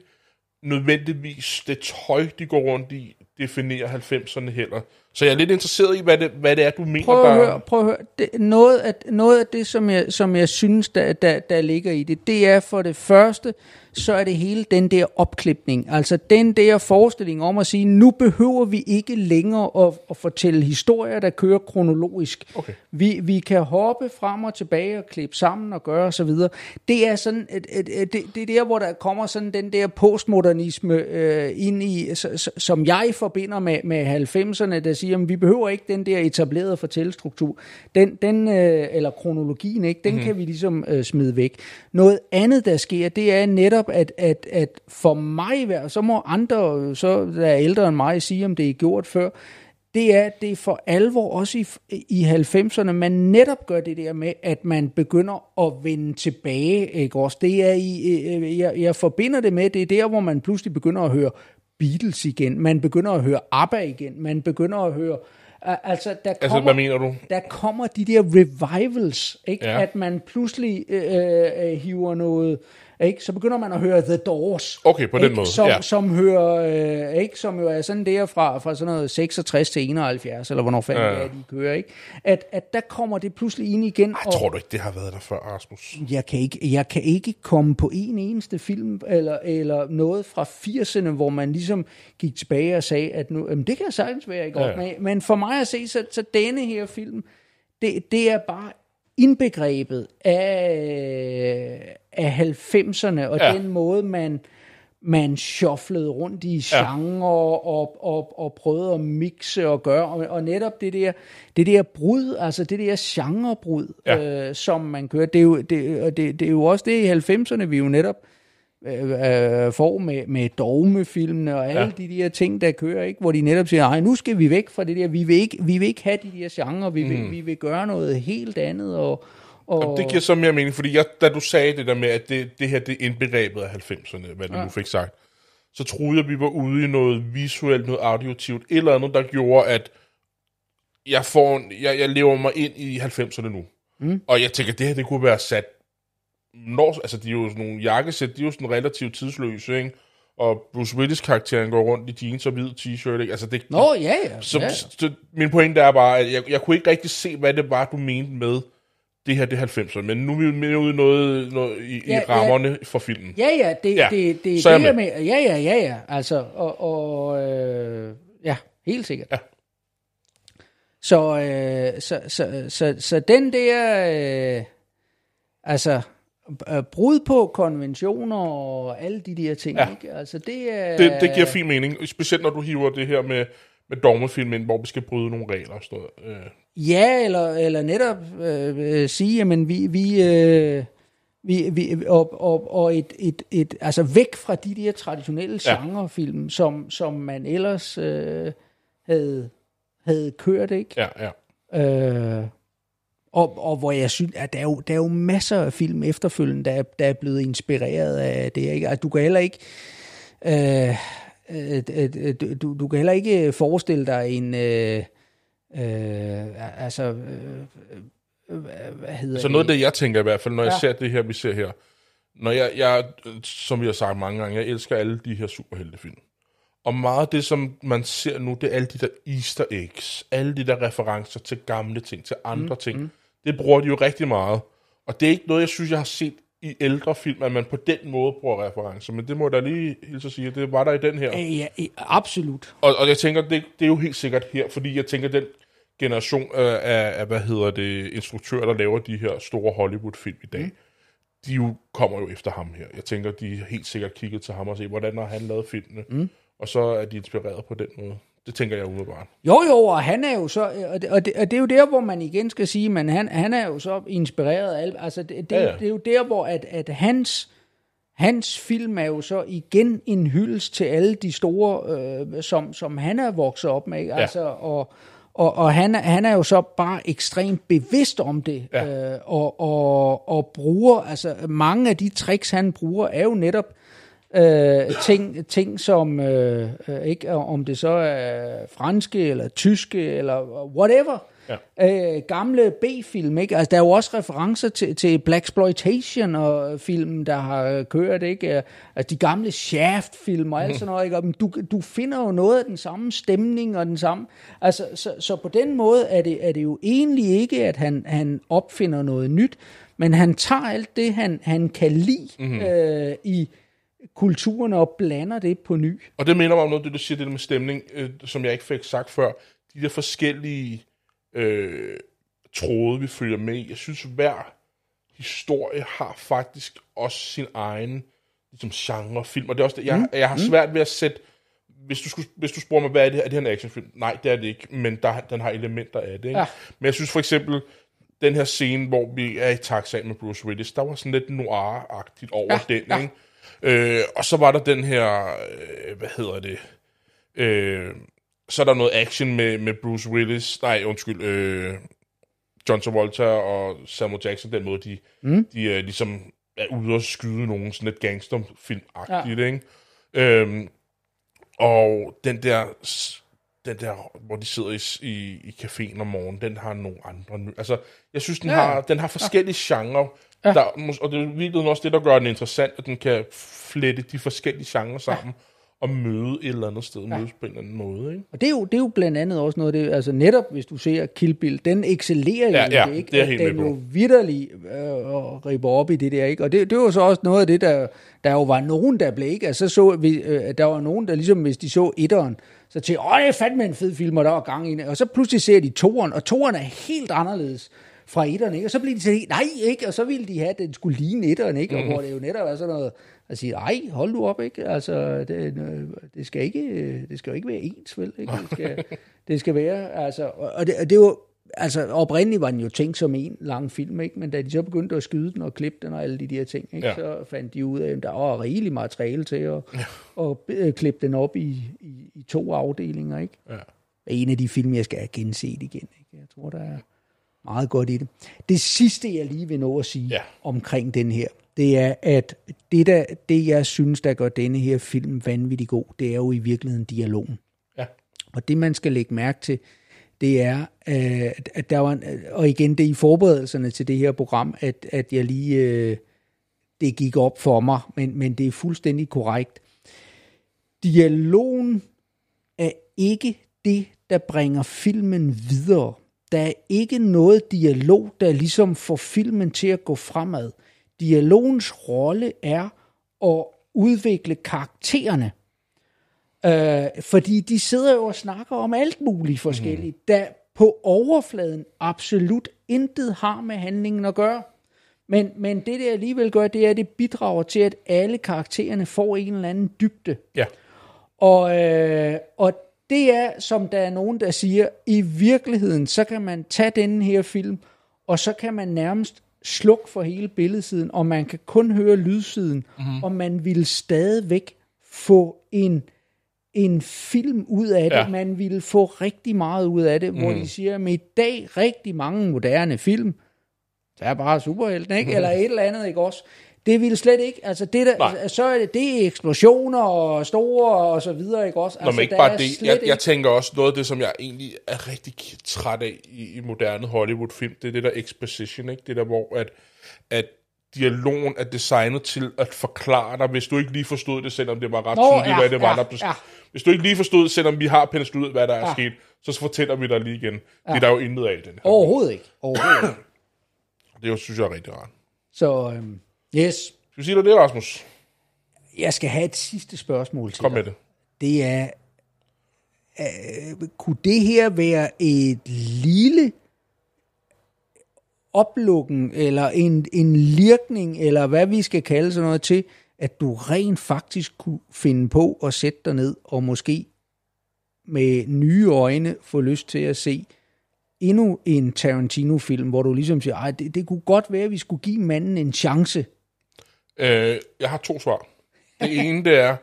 nødvendigvis, det tøj, de går rundt i, definerer 90'erne heller. Så jeg er lidt interesseret i, hvad det, hvad det er, du mener, prøv der... at høre, prøv at høre. Det, noget, af, noget af det, som jeg, som jeg synes, der, der, der ligger i det, det er for det første, så er det hele den der opklipning. Altså den der forestilling om at sige, nu behøver vi ikke længere at, at fortælle historier, der kører kronologisk. Okay. Vi, vi kan hoppe frem og tilbage og klippe sammen og gøre og så videre. Det er sådan, et, et, et, det, det er der, hvor der kommer sådan den der postmodernisme øh, ind i, som jeg forbinder med, med 90'erne, der siger, at vi behøver ikke den der etablerede fortællestruktur. Den, den øh, eller kronologien, ikke, den mm-hmm. kan vi ligesom øh, smide væk. Noget andet, der sker, det er netop, at, at, at for mig, så må andre, så der er ældre end mig, sige, om det er gjort før, det er, det er for alvor også i, i 90'erne, man netop gør det der med, at man begynder at vende tilbage, ikke også? Det er i, øh, jeg, jeg forbinder det med, det er der, hvor man pludselig begynder at høre Beatles igen, man begynder at høre ABBA igen, man begynder at høre, øh, altså der Altså, kommer, hvad mener du? der kommer de der revivals, ikke? Ja. at man pludselig øh, øh, hiver noget, ikke? så begynder man at høre The Doors. Okay, på den ikke? måde, Som, ja. som hører, øh, ikke? som jo er sådan der fra, fra sådan noget 66 til 71, eller hvornår fanden Ja. det er, de kører, ikke? At, at der kommer det pludselig ind igen. Ej, og tror du ikke, det har været der før, Rasmus? jeg kan, ikke, jeg kan ikke komme på en eneste film, eller, eller noget fra 80'erne, hvor man ligesom gik tilbage og sagde, at nu, jamen, det kan sagtens være, ikke? Ja. Men, men for mig at se, så, så denne her film, det, det er bare indbegrebet af, af 90'erne, og Ja. ja. den måde, man, man shufflede rundt i genre og, og, og prøvede at mixe og gøre, og, og netop det der, det der brud, altså det der genrebrud, Ja. ja. øh, som man kører, det er, jo, det, og det, det er jo også det i 90'erne, vi jo netop øh, øh, får med, med dogmefilmene og alle Ja. ja. de der ting, der kører, ikke? hvor de netop siger, nej, nu skal vi væk fra det der, vi vil ikke, vi vil ikke have de der genre, vi vil, Mm. vi vil gøre noget helt andet, og, og Det giver så mere mening, fordi jeg, da du sagde det der med, at det, det her det er indbegrebet af 90'erne, hvad du ja. nu fik sagt, så troede jeg, vi var ude i noget visuelt, noget audiotivt, et eller andet, der gjorde, at jeg, får, en- jeg, jeg lever mig ind i 90'erne nu. Mm. Og jeg tænker, det her, det kunne være sat, når, altså de er jo sådan nogle jakkesæt, de er jo sådan relativt tidsløse, ikke? Og Bruce Willis karakteren går rundt i jeans og hvid t-shirt, ikke? Altså det, Nå, ja, ja. så, ja. så min pointe er bare, at jeg, jeg kunne ikke rigtig se, hvad det var, du mente med det her, det er 90'erne. Men nu er vi ude i noget, noget i, ja, Ja, i rammerne for filmen. Ja, ja, det, Ja, ja, det, det, så er det er med. Ja, ja, ja, ja. Altså, og, og øh, ja, helt sikkert. Ja. Så, øh, så, så, så, så den der, øh, altså, øh, brud på konventioner og alle de der ting, Ja. ja. ikke? Altså, det er... Det, det giver fin mening, specielt når du hiver det her med, med dogmefilm ind, hvor vi skal bryde nogle regler og sådan noget. Øh, Ja, eller, eller netop øh, øh, sige, jamen vi, vi, øh, vi, vi og, og, og et, et, et, altså væk fra de der traditionelle Ja. genrefilm, som, som man ellers øh, havde, havde kørt, ikke? ja, ja. Øh, og, og hvor jeg synes, at der er, jo, der er jo masser af film efterfølgende, der, er- der er blevet inspireret af det, ikke? Altså, du kan heller ikke... Øh, øh, øh, du- du, du kan heller ikke forestille dig en... Øh, øh, altså... Øh, øh, hvad hedder Så noget af det, jeg tænker i hvert fald, når jeg Ja. ser det her, vi ser her, når jeg, jeg, som vi har sagt mange gange, jeg elsker alle de her superheltefilm. Og meget af det, som man ser nu, det er alle de der easter eggs, alle de der referencer til gamle ting, til andre mm, ting. Mm. Det bruger de jo rigtig meget. Og det er ikke noget, jeg synes, jeg har set i ældre film, at man på den måde bruger referencer. Men det må jeg da lige hilse sige, det var der i den her. Øh, Ja, øh, absolut. Og, og jeg tænker, det, det er jo helt sikkert her, fordi jeg tænker, den generation af, af, hvad hedder det, instruktører, der laver de her store Hollywood-film i dag, mm. de jo kommer jo efter ham her. Jeg tænker, de har helt sikkert kigget til ham og set, hvordan har han lavet filmene, mm. og så er de inspireret på den måde. Det tænker jeg umiddelbart. Jo, jo, og han er jo så, og det, og det, og det er jo der, hvor man igen skal sige, men han, han er jo så inspireret af, alt- altså det, det, Ja, ja, ja. ja. det er jo der, hvor at, at hans, hans film er jo så igen en hyldest til alle de store, øh, som, som han er vokset op med, ikke? Ja. altså, og, og, og han, er- han er jo så bare ekstremt bevidst om det, Ja. øh, og, og, og bruger, altså mange af de tricks, han bruger, er jo netop øh, ting, ting som, øh, øh, ikke om det så er franske, eller tyske, eller whatever. Ja. Øh, gamle B-film, ikke? Altså, der er jo også referencer til, til Black Exploitation og film, der har kørt, ikke? Øh, Altså, de gamle Shaft-film og alt sådan noget, ikke? Og Du, du finder jo noget af den samme stemning og den samme... Altså, så, så på den måde er det, er det jo egentlig ikke, at han, han opfinder noget nyt, men han tager alt det, han, han kan lide mm-hmm. øh, i kulturen og blander det på ny. Og det minder mig om noget, det du siger, det der med stemning, øh, som jeg ikke fik sagt før. De der forskellige øh, tråde, vi følger med i. Jeg synes, hver historie har faktisk også sin egen ligesom, genre film. Og det er også det, jeg, mm. jeg har svært ved at sætte... Hvis du, skulle, hvis du spørger mig, hvad er det her? Er det her en actionfilm? Nej, det er det ikke, men der, den har elementer af det. Ikke? Ja. Men jeg synes for eksempel, den her scene, hvor vi er i taxaen med Bruce Willis, der var sådan lidt noir-agtigt over Ja, den. ja. Ikke? Øh, og så var der den her, øh, hvad hedder det, øh, så er der noget action med, med Bruce Willis, nej, undskyld, øh, John Travolta og Samuel Jackson, den måde, de, mm. de øh, ligesom er ude og skyde nogen sådan lidt gangsterfilm-agtigt, ja. ikke? Øhm, og den der, den der, hvor de sidder i, i, i caféen om morgenen, den har nogle andre... Altså, jeg synes, den, Ja. har, den har forskellige ja. genrer, ja. der, og det er virkelig også det, der gør den interessant, at den kan flette de forskellige genrer sammen, ja. Og møde et eller andet sted, ja. mødes på en eller anden måde, ikke? Og det er, jo, det er jo blandt andet også noget det, altså netop hvis du ser Kill Bill, den excellerer jo Ja, i ja, det, ikke? det er At helt den jo vidderlig øh, ripper op i det der, ikke? Og det, det var så også noget af det, der, der jo var nogen, der blev ikke, altså så vi, øh, der var nogen, der ligesom, hvis de så etteren, så tænkte, åh, det er fandme en fed film, og der var gang i det. Og så pludselig ser de toeren, og toeren er helt anderledes fra etteren, ikke? Og så bliver de sådan, nej, ikke? Og så ville de have, at den skulle ligne etteren, ikke? Og hvor det jo netop er sådan noget, at sige, ej, hold du op, ikke? Altså, det, øh, det, skal ikke, øh, det skal jo ikke være ens, vel? Ikke? Det, skal, (laughs) det skal være, altså, og og det, og det var, altså, oprindeligt var den jo tænkt som en lang film, ikke? Men da de så begyndte at skyde den og klippe den og alle de der ting, ikke? Ja. Så fandt de ud af, at der var rigeligt materiale til at, ja. at øh, klippe den op i, i, i to afdelinger, ikke? Ja. en af de film, jeg skal have genset igen. Ikke? Jeg tror, der er meget godt i det. Det sidste, jeg lige vil nå at sige Ja. omkring den her, det er, at det, der, det, jeg synes, der gør denne her film vanvittig god, det er jo i virkeligheden dialogen. Ja. Og det, man skal lægge mærke til, det er, at der var, en, og igen, det er i forberedelserne til det her program, at, at jeg lige, øh, det gik op for mig, men, men det er fuldstændig korrekt. Dialogen er ikke det, der bringer filmen videre. Der er ikke noget dialog, der ligesom får filmen til at gå fremad. Dialogens rolle er at udvikle karaktererne. Øh, fordi de sidder jo og snakker om alt muligt forskelligt, mm. der på overfladen absolut intet har med handlingen at gøre. Men, men det, det alligevel gør, det er, at det bidrager til, at alle karaktererne får en eller anden dybde. Ja. Og, øh, og det er, som der er nogen, der siger, i virkeligheden, så kan man tage denne her film, og så kan man nærmest slukke for hele billedsiden, og man kan kun høre lydsiden, mm-hmm. og man vil stadigvæk få en, en film ud af det. Ja. Man vil få rigtig meget ud af det, mm. hvor de siger, at i dag rigtig mange moderne film, der er bare superhelten, ikke? (laughs) Eller et eller andet, ikke også? Det ville slet ikke, altså det der, Nej. så er det, det er eksplosioner og store og så videre, ikke også? Nå, Altså, men ikke bare er det. Jeg, jeg tænker også, noget af det, som jeg egentlig er rigtig træt af i, i moderne Hollywood-film, det er det der exposition, ikke? Det der, hvor at, at dialogen er designet til at forklare dig, hvis du ikke lige forstod det, selvom det var ret Nå, tydeligt, ja, hvad det var, ja, der blev ja. Hvis du ikke lige forstod, selvom vi har penslet ud, hvad der er Ja. sket, så fortæller vi dig lige igen. Det er der jo intet af i den her. Overhovedet ikke. Overhovedet (coughs) ikke. Det er synes jeg er rigtig rart. Så øhm, yes, Skal vi sige dig det, Rasmus? jeg skal have et sidste spørgsmål til Kom dig. med det. Det er, øh, kunne det her være et lille oplukken, eller en, en lirkning, eller hvad vi skal kalde sådan noget til, at du rent faktisk kunne finde på at sætte dig ned, og måske med nye øjne få lyst til at se endnu en Tarantino-film, hvor du ligesom siger, "Ej, det, det kunne godt være, at vi skulle give manden en chance. Øh, jeg har to svar. Det ene, det er,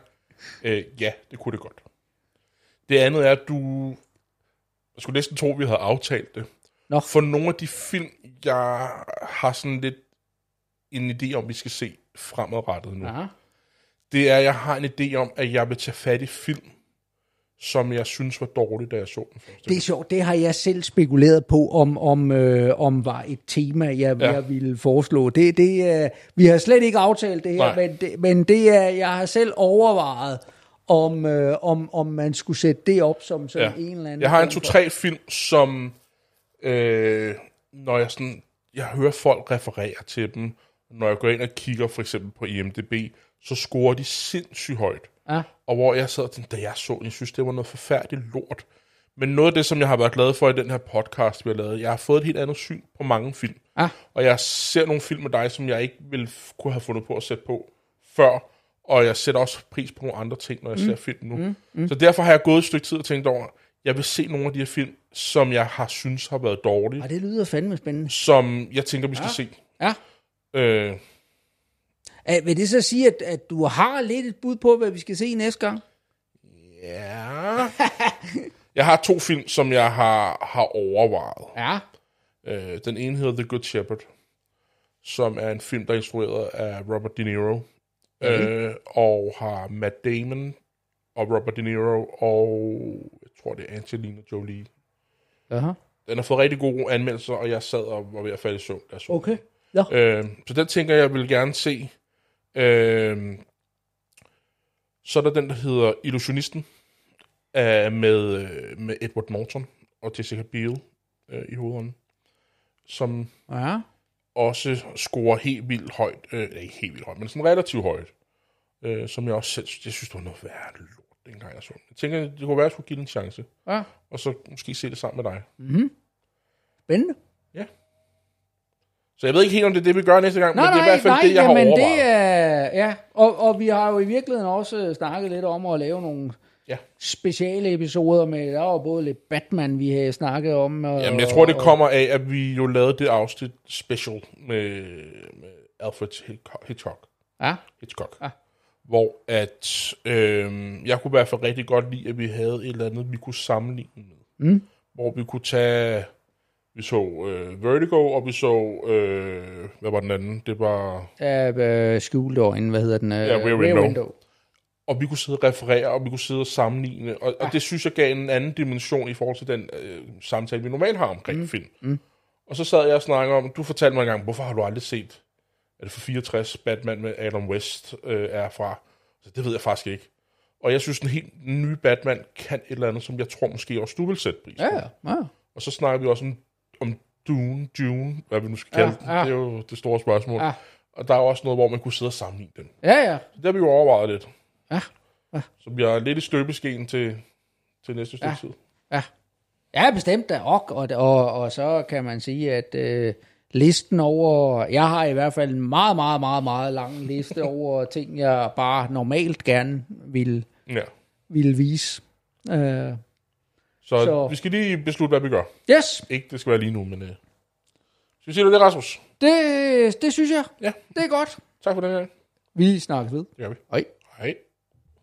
øh, ja, det kunne det godt. Det andet er, at du... Jeg skulle næsten tro, at vi havde aftalt det. Nå. For nogle af de film, jeg har sådan lidt en idé om, vi skal se fremadrettet nu, Aha. det er, at jeg har en idé om, at jeg vil tage fat i film, som jeg synes var dårligt, da jeg så den første. Det er sjovt, det har jeg selv spekuleret på, om, om, øh, om var et tema, jeg, ja. Jeg ville foreslå. Det, det, øh, vi har slet ikke aftalt det her, Nej. men det, men det er, jeg har selv overvejet, om, øh, om, om man skulle sætte det op som, som Ja. en eller anden... Jeg har en to-tre film, som, øh, når jeg sådan, jeg hører folk referere til dem, når jeg går ind og kigger for eksempel på IMDb, så scorer de sindssygt højt. Ja. Og hvor jeg sad og tænkte, da jeg så den, jeg synes, det var noget forfærdeligt lort. Men noget af det, som jeg har været glad for i den her podcast, vi har lavet, jeg har fået et helt andet syn på mange film. Ja. Og jeg ser nogle film med dig, som jeg ikke ville kunne have fundet på at sætte på før. Og jeg sætter også pris på nogle andre ting, når jeg mm. ser film nu. Mm. Mm. Så derfor har jeg gået et stykke tid og tænkt over, jeg vil se nogle af de her film, som jeg har synes har været dårlige, Og det lyder fandme spændende. som jeg tænker, vi skal se. Ja. Øh, vil det så sige, at, at du har lidt et bud på, hvad vi skal se næste gang? ja. Jeg har to film, som jeg har, har overvejet. Ja. Øh, den ene hedder The Good Shepherd, som er en film, der er instrueret af Robert De Niro, øh, og har Matt Damon og Robert De Niro, og jeg tror, det er Angelina Jolie. Aha. Den har fået rigtig gode anmeldelser, og jeg sad og var ved at falde i søvn. den. Okay. Ja. Øh, så den tænker jeg, jeg vil gerne se. Øh, så er der den, der hedder Illusionisten, øh, med, øh, med Edward Norton og Jessica Biel øh, i hovedånden, som Ja. også scorer helt vildt højt. Øh, ikke helt vildt højt, men sådan relativt højt. Øh, som jeg også selv jeg synes, det var noget værd lort, dengang jeg så den. Jeg tænker, det kunne være, at jeg skulle give den en chance. Ja. Og så måske se det sammen med dig. Spændende. Så jeg ved ikke helt, om det er det, vi gør næste gang, Nej, men det er i hvert fald nej, det, jeg har overvejet. det er, ja, og, og vi har jo i virkeligheden også snakket lidt om at lave nogle Ja. speciale episoder med, der var både lidt Batman, vi havde snakket om. Og, Jamen, jeg tror, det kommer af, at vi jo lavede det afsnit special med, med Alfred Hitchcock. Hitchcock. Ja, Hitchcock. Ja. Hvor at, øh, jeg kunne i hvert fald rigtig godt lide, at vi havde et eller andet, vi kunne sammenligne med. Mm. Hvor vi kunne tage, vi så øh, Vertigo, og vi så, øh, hvad var den anden? Det var, ja øh, skjulte øjne, hvad hedder den? Øh, Ja, Rear Window. og vi kunne sidde og referere, og vi kunne sidde og sammenligne, og, ja. og det synes jeg gav en anden dimension i forhold til den øh, samtale, vi normalt har omkring mm. film. Mm. Og så sad jeg og snakkede om, du fortalte mig engang, hvorfor har du aldrig set, er det for 64, Batman med Adam West øh, er fra? Så det ved jeg faktisk ikke. Og jeg synes, den helt nye Batman kan et eller andet, som jeg tror måske også du vil sætte pris på. Ja, ja, ja. Og så snakker vi også om, om Dune, Dune, hvad vi nu skal kalde Ja, ja, ja. den. Det er jo det store spørgsmål. Ja. Og der er også noget, hvor man kunne sidde og sammenligne den. Ja, ja. Så det har vi jo overvejet lidt. Ja. Ja. Så vi er lidt i støbeskeen til, til næste stykke Ja. tid. Ja, ja bestemt da. Og, og, og, og så kan man sige, at øh, listen over... Jeg har i hvert fald en meget, meget, meget, meget lang liste (laughs) over ting, jeg bare normalt gerne vil, Ja. vil vise. Øh, Så- så vi skal lige beslutte, hvad vi gør. yes, Ikke, det skal være lige nu, men... Øh. Skal vi sige det, Rasmus? det, det synes jeg. Ja. Det er godt. Tak for den her. Vi snakkes ved. Det gør vi. Hej. Hej.